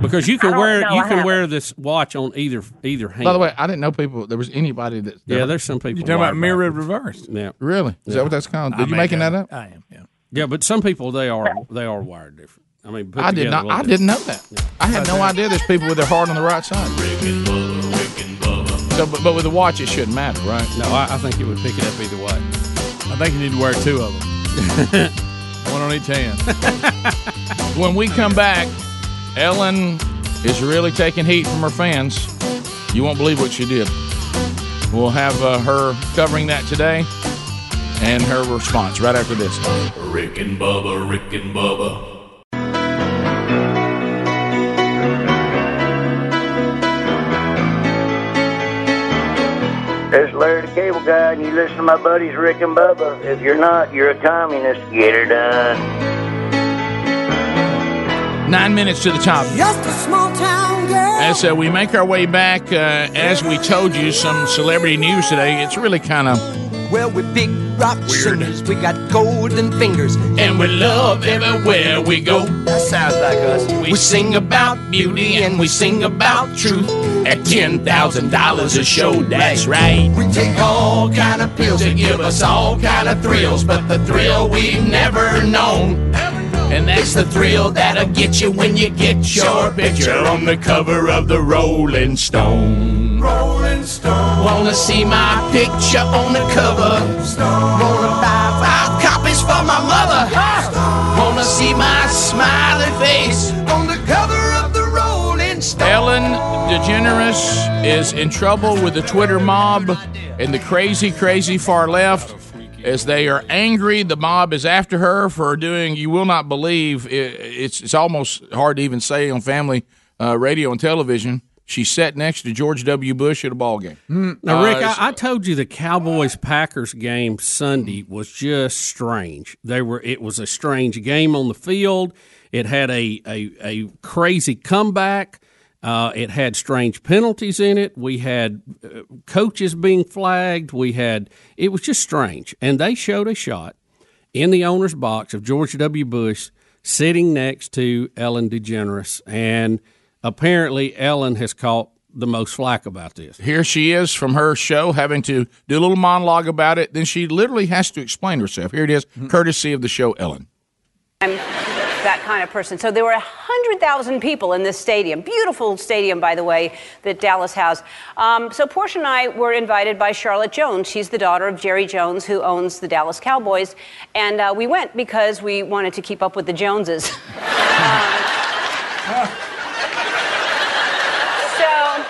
Speaker 1: because you can wear
Speaker 26: know,
Speaker 1: you
Speaker 26: I
Speaker 1: can
Speaker 26: haven't.
Speaker 1: wear this watch on either either hand.
Speaker 15: By the way, I didn't know people. There was anybody that.
Speaker 1: Yeah, there's some people
Speaker 6: You talking about
Speaker 1: wired
Speaker 6: mirror reversed?
Speaker 1: Yeah,
Speaker 15: Really? Is that what that's called? Did
Speaker 6: I'm
Speaker 15: you making that
Speaker 6: making-
Speaker 15: up?
Speaker 6: I am. Yeah.
Speaker 1: yeah, but some people they are they are wired different. I mean, put
Speaker 15: I did not. I didn't know that. I had no idea there's people with their heart on the right side. So, but, but with the watch, it shouldn't matter, right?
Speaker 1: No, I, I think it would pick it up either way.
Speaker 6: I think you need to wear two of them. One on each hand.
Speaker 15: when we come back, Ellen is really taking heat from her fans. You won't believe what she did. We'll have uh, her covering that today and her response right after this.
Speaker 7: Rick and Bubba, Rick and Bubba.
Speaker 27: This is Larry the Cable Guy, and you listen to my buddies Rick and Bubba. If you're not, you're a communist. Get her done.
Speaker 15: Nine minutes to the top.
Speaker 16: Just a small town girl.
Speaker 15: As uh, we make our way back, uh, as we told you, some celebrity news today. It's really kind of
Speaker 16: Well, we're big rock singers. We got golden fingers.
Speaker 15: And we love everywhere we go.
Speaker 16: That sounds like us.
Speaker 15: We sing about beauty and we sing about truth at ten thousand dollars a show. That's right.
Speaker 16: We take all kind of pills
Speaker 15: to give us all kind of thrills, but the thrill we've never known. And that's the thrill that'll get you when you get your picture on the cover of the Rolling Stone.
Speaker 16: Rolling Stone.
Speaker 15: Wanna see my picture on the cover?
Speaker 16: Wanna
Speaker 15: buy five copies for my mother? wanna see my smiling face on the cover of the Rolling Stone. Ellen DeGeneres is in trouble with the Twitter mob and the crazy, crazy far left. As they are angry, the mob is after her for doing. You will not believe. It, it's it's almost hard to even say on family uh, radio and television. She sat next to George W. Bush at a ball game.
Speaker 1: Now, Rick,
Speaker 15: Uh,
Speaker 1: I, I told you the Cowboys Packers game Sunday was just strange. They were it was a strange game on the field. It had a a, a crazy comeback. Uh, it had strange penalties in it. We had uh, coaches being flagged. We had it was just strange, and they showed a shot in the owner's box of George W. Bush sitting next to Ellen DeGeneres, and apparently Ellen has caught the most flack about this.
Speaker 15: Here she is from her show having to do a little monologue about it. Then she literally has to explain herself. Here it is, courtesy of the show Ellen.
Speaker 28: I'm that kind of person. So there were 100,000 people in this stadium. Beautiful stadium, by the way, that Dallas has. Um, so Portia and I were invited by Charlotte Jones. She's the daughter of Jerry Jones, who owns the Dallas Cowboys. And uh, we went because we wanted to keep up with the Joneses. Um, so,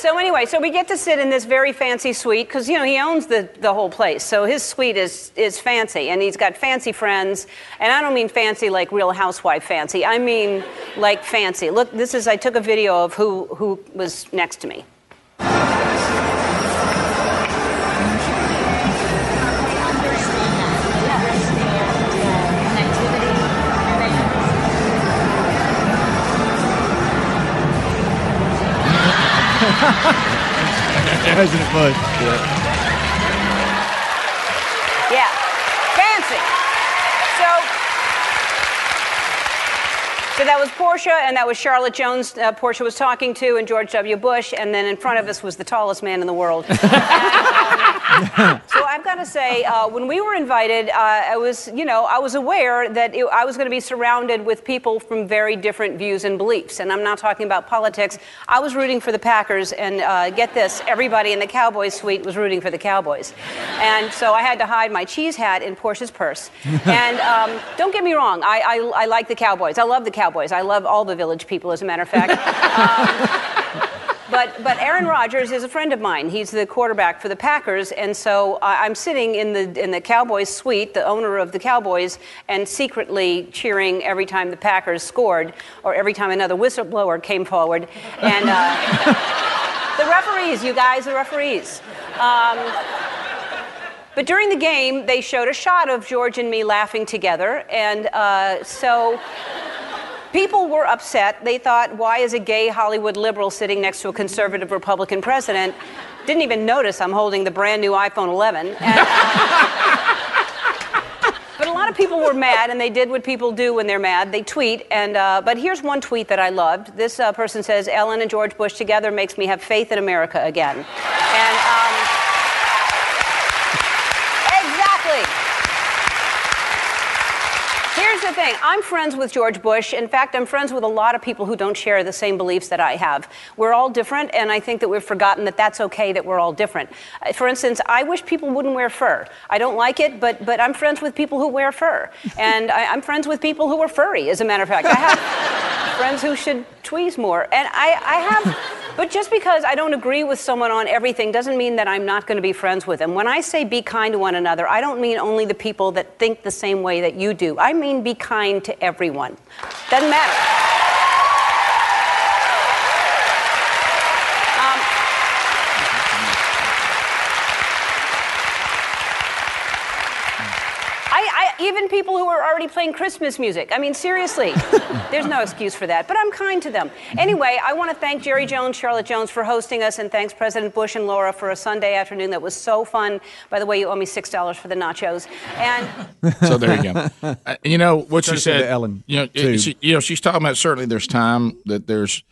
Speaker 28: so anyway, so we get to sit in this very fancy suite because you know he owns the, the whole place. So his suite is is fancy, and he's got fancy friends. And I don't mean fancy like Real Housewife fancy. I mean like fancy. Look, this is I took a video of who who was next to me.
Speaker 5: President Bush.
Speaker 28: Yeah, fancy. So, so that was Portia, and that was Charlotte Jones. Uh, Portia was talking to, and George W. Bush, and then in front of us was the tallest man in the world. So I've got to say, uh, when we were invited, uh, I was, you know, I was aware that it, I was going to be surrounded with people from very different views and beliefs. And I'm not talking about politics. I was rooting for the Packers, and uh, get this, everybody in the Cowboys suite was rooting for the Cowboys. And so I had to hide my cheese hat in Portia's purse. And um, don't get me wrong, I, I, I like the Cowboys. I love the Cowboys. I love all the village people, as a matter of fact. Um, but but Aaron Rodgers is a friend of mine. He's the quarterback for the Packers, and so I'm sitting in the in the Cowboys suite, the owner of the Cowboys, and secretly cheering every time the Packers scored, or every time another whistleblower came forward, and uh, the referees, you guys, the referees. Um, but during the game, they showed a shot of George and me laughing together, and uh, so people were upset. They thought, why is a gay Hollywood liberal sitting next to a conservative Republican president? Didn't even notice I'm holding the brand new iPhone 11. And, but a lot of people were mad, and they did what people do when they're mad. They tweet, and uh, but here's one tweet that I loved. This uh, person says, "Ellen and George Bush together makes me have faith in America again." And um, exactly. Here's the thing I'm friends with George Bush. In fact, I'm friends with a lot of people who don't share the same beliefs that I have. We're all different, and I think that we've forgotten that that's okay that we're all different. Uh, For instance, I wish people wouldn't wear fur. I don't like it, but, but I'm friends with people who wear fur. And I, I'm friends with people who are furry, as a matter of fact. I have friends who should tweeze more. And I, I have. But just because I don't agree with someone on everything doesn't mean that I'm not going to be friends with them. When I say be kind to one another, I don't mean only the people that think the same way that you do. I mean be kind to everyone. Doesn't matter. Um, I, I, even people who are already playing Christmas music. I mean, seriously, there's no excuse for that. But I'm kind to them. Anyway, I want to thank Jerry Jones, Charlotte Jones for hosting us, and thanks President Bush and Laura for a Sunday afternoon that was so fun. By the way, you owe me six dollars for the nachos. And
Speaker 15: So there you go. Uh, you know what she
Speaker 4: Courtesy to
Speaker 15: said,
Speaker 4: Ellen,
Speaker 15: You know,
Speaker 4: too.
Speaker 15: it- she, you know, she's talking about certainly there's time that there's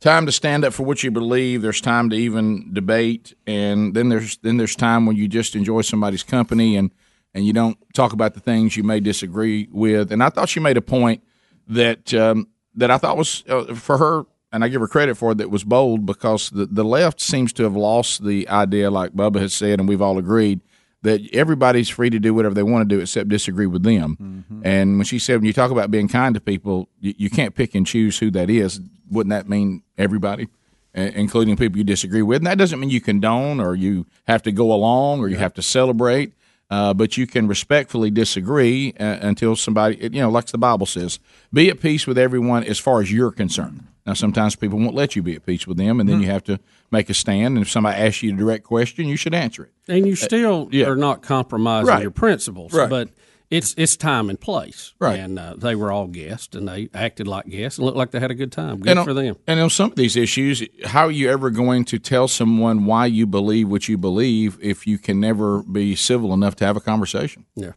Speaker 15: time to stand up for what you believe. There's time to even debate, and then there's then there's time when you just enjoy somebody's company and and you don't talk about the things you may disagree with. And I thought she made a point that um, that I thought was uh, for her, and I give her credit for it, that was bold because the the left seems to have lost the idea, like Bubba has said, and we've all agreed that everybody's free to do whatever they want to do except disagree with them. And when she said, when you talk about being kind to people, you, you can't pick and choose who that is. Wouldn't that mean everybody, including people you disagree with? And that doesn't mean you condone or you have to go along or you have to celebrate. Uh, but you can respectfully disagree uh, until somebody, you know, like the Bible says, be at peace with everyone as far as you're concerned. Now, sometimes people won't let you be at peace with them, and then you have to make a stand. And if somebody asks you a direct question, you should answer it.
Speaker 1: And you still are not compromising
Speaker 15: Right.
Speaker 1: your principles,
Speaker 15: Right.
Speaker 1: but it's it's time and place.
Speaker 15: Right.
Speaker 1: And uh, they were all guests, and they acted like guests, and looked like they had a good time. Good
Speaker 15: on,
Speaker 1: for them.
Speaker 15: And on some of these issues, how are you ever going to tell someone why you believe what you believe if you can never be civil enough to have a conversation?
Speaker 1: Yeah.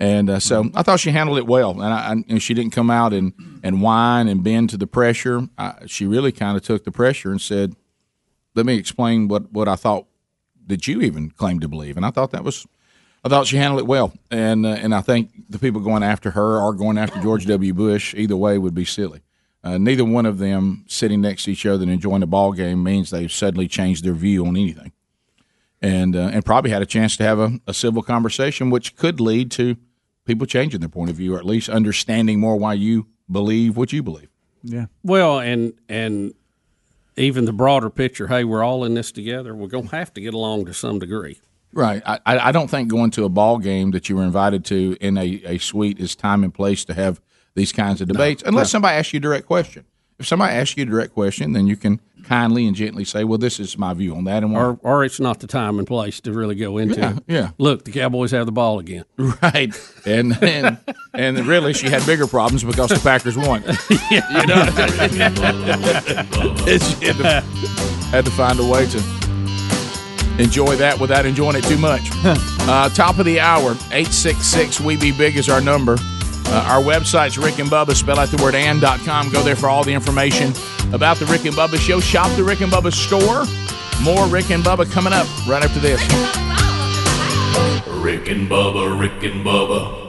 Speaker 15: And uh, so I thought she handled it well, and, I, I, and she didn't come out and, and whine and bend to the pressure. I, she really kind of took the pressure and said, "Let me explain what, what I thought that you even claimed to believe." And I thought that was, I thought she handled it well, and uh, and I think the people going after her or going after George W. Bush, either way, would be silly. Uh, neither one of them sitting next to each other and enjoying a ball game means they've suddenly changed their view on anything, and uh, and probably had a chance to have a, a civil conversation, which could lead to people changing their point of view or at least understanding more why you believe what you believe.
Speaker 5: Yeah.
Speaker 1: Well, and and even the broader picture. Hey, we're all in this together. We're gonna have to get along to some degree.
Speaker 15: Right. I, I don't think going to a ball game that you were invited to in a, a suite is time and place to have these kinds of debates, unless
Speaker 1: no.
Speaker 15: somebody asks you a direct question. If somebody asks you a direct question, then you can kindly and gently say, "Well, this is my view on that," and.
Speaker 1: Or, or it's not the time and place to really go into.
Speaker 15: Yeah, yeah.
Speaker 1: Look, the Cowboys have the ball again.
Speaker 15: Right, and and and really, she had bigger problems because the Packers won.
Speaker 1: yeah,
Speaker 15: you know, had to find a way to enjoy that without enjoying it too much. uh, top of the hour, eight six six. We be big is our number. Uh, our website's Rick and Bubba. Spell out the word and.com. Go there for all the information about the Rick and Bubba show. Shop the Rick and Bubba store. More Rick and Bubba coming up right after this.
Speaker 7: Rick and Bubba, Rick and Bubba.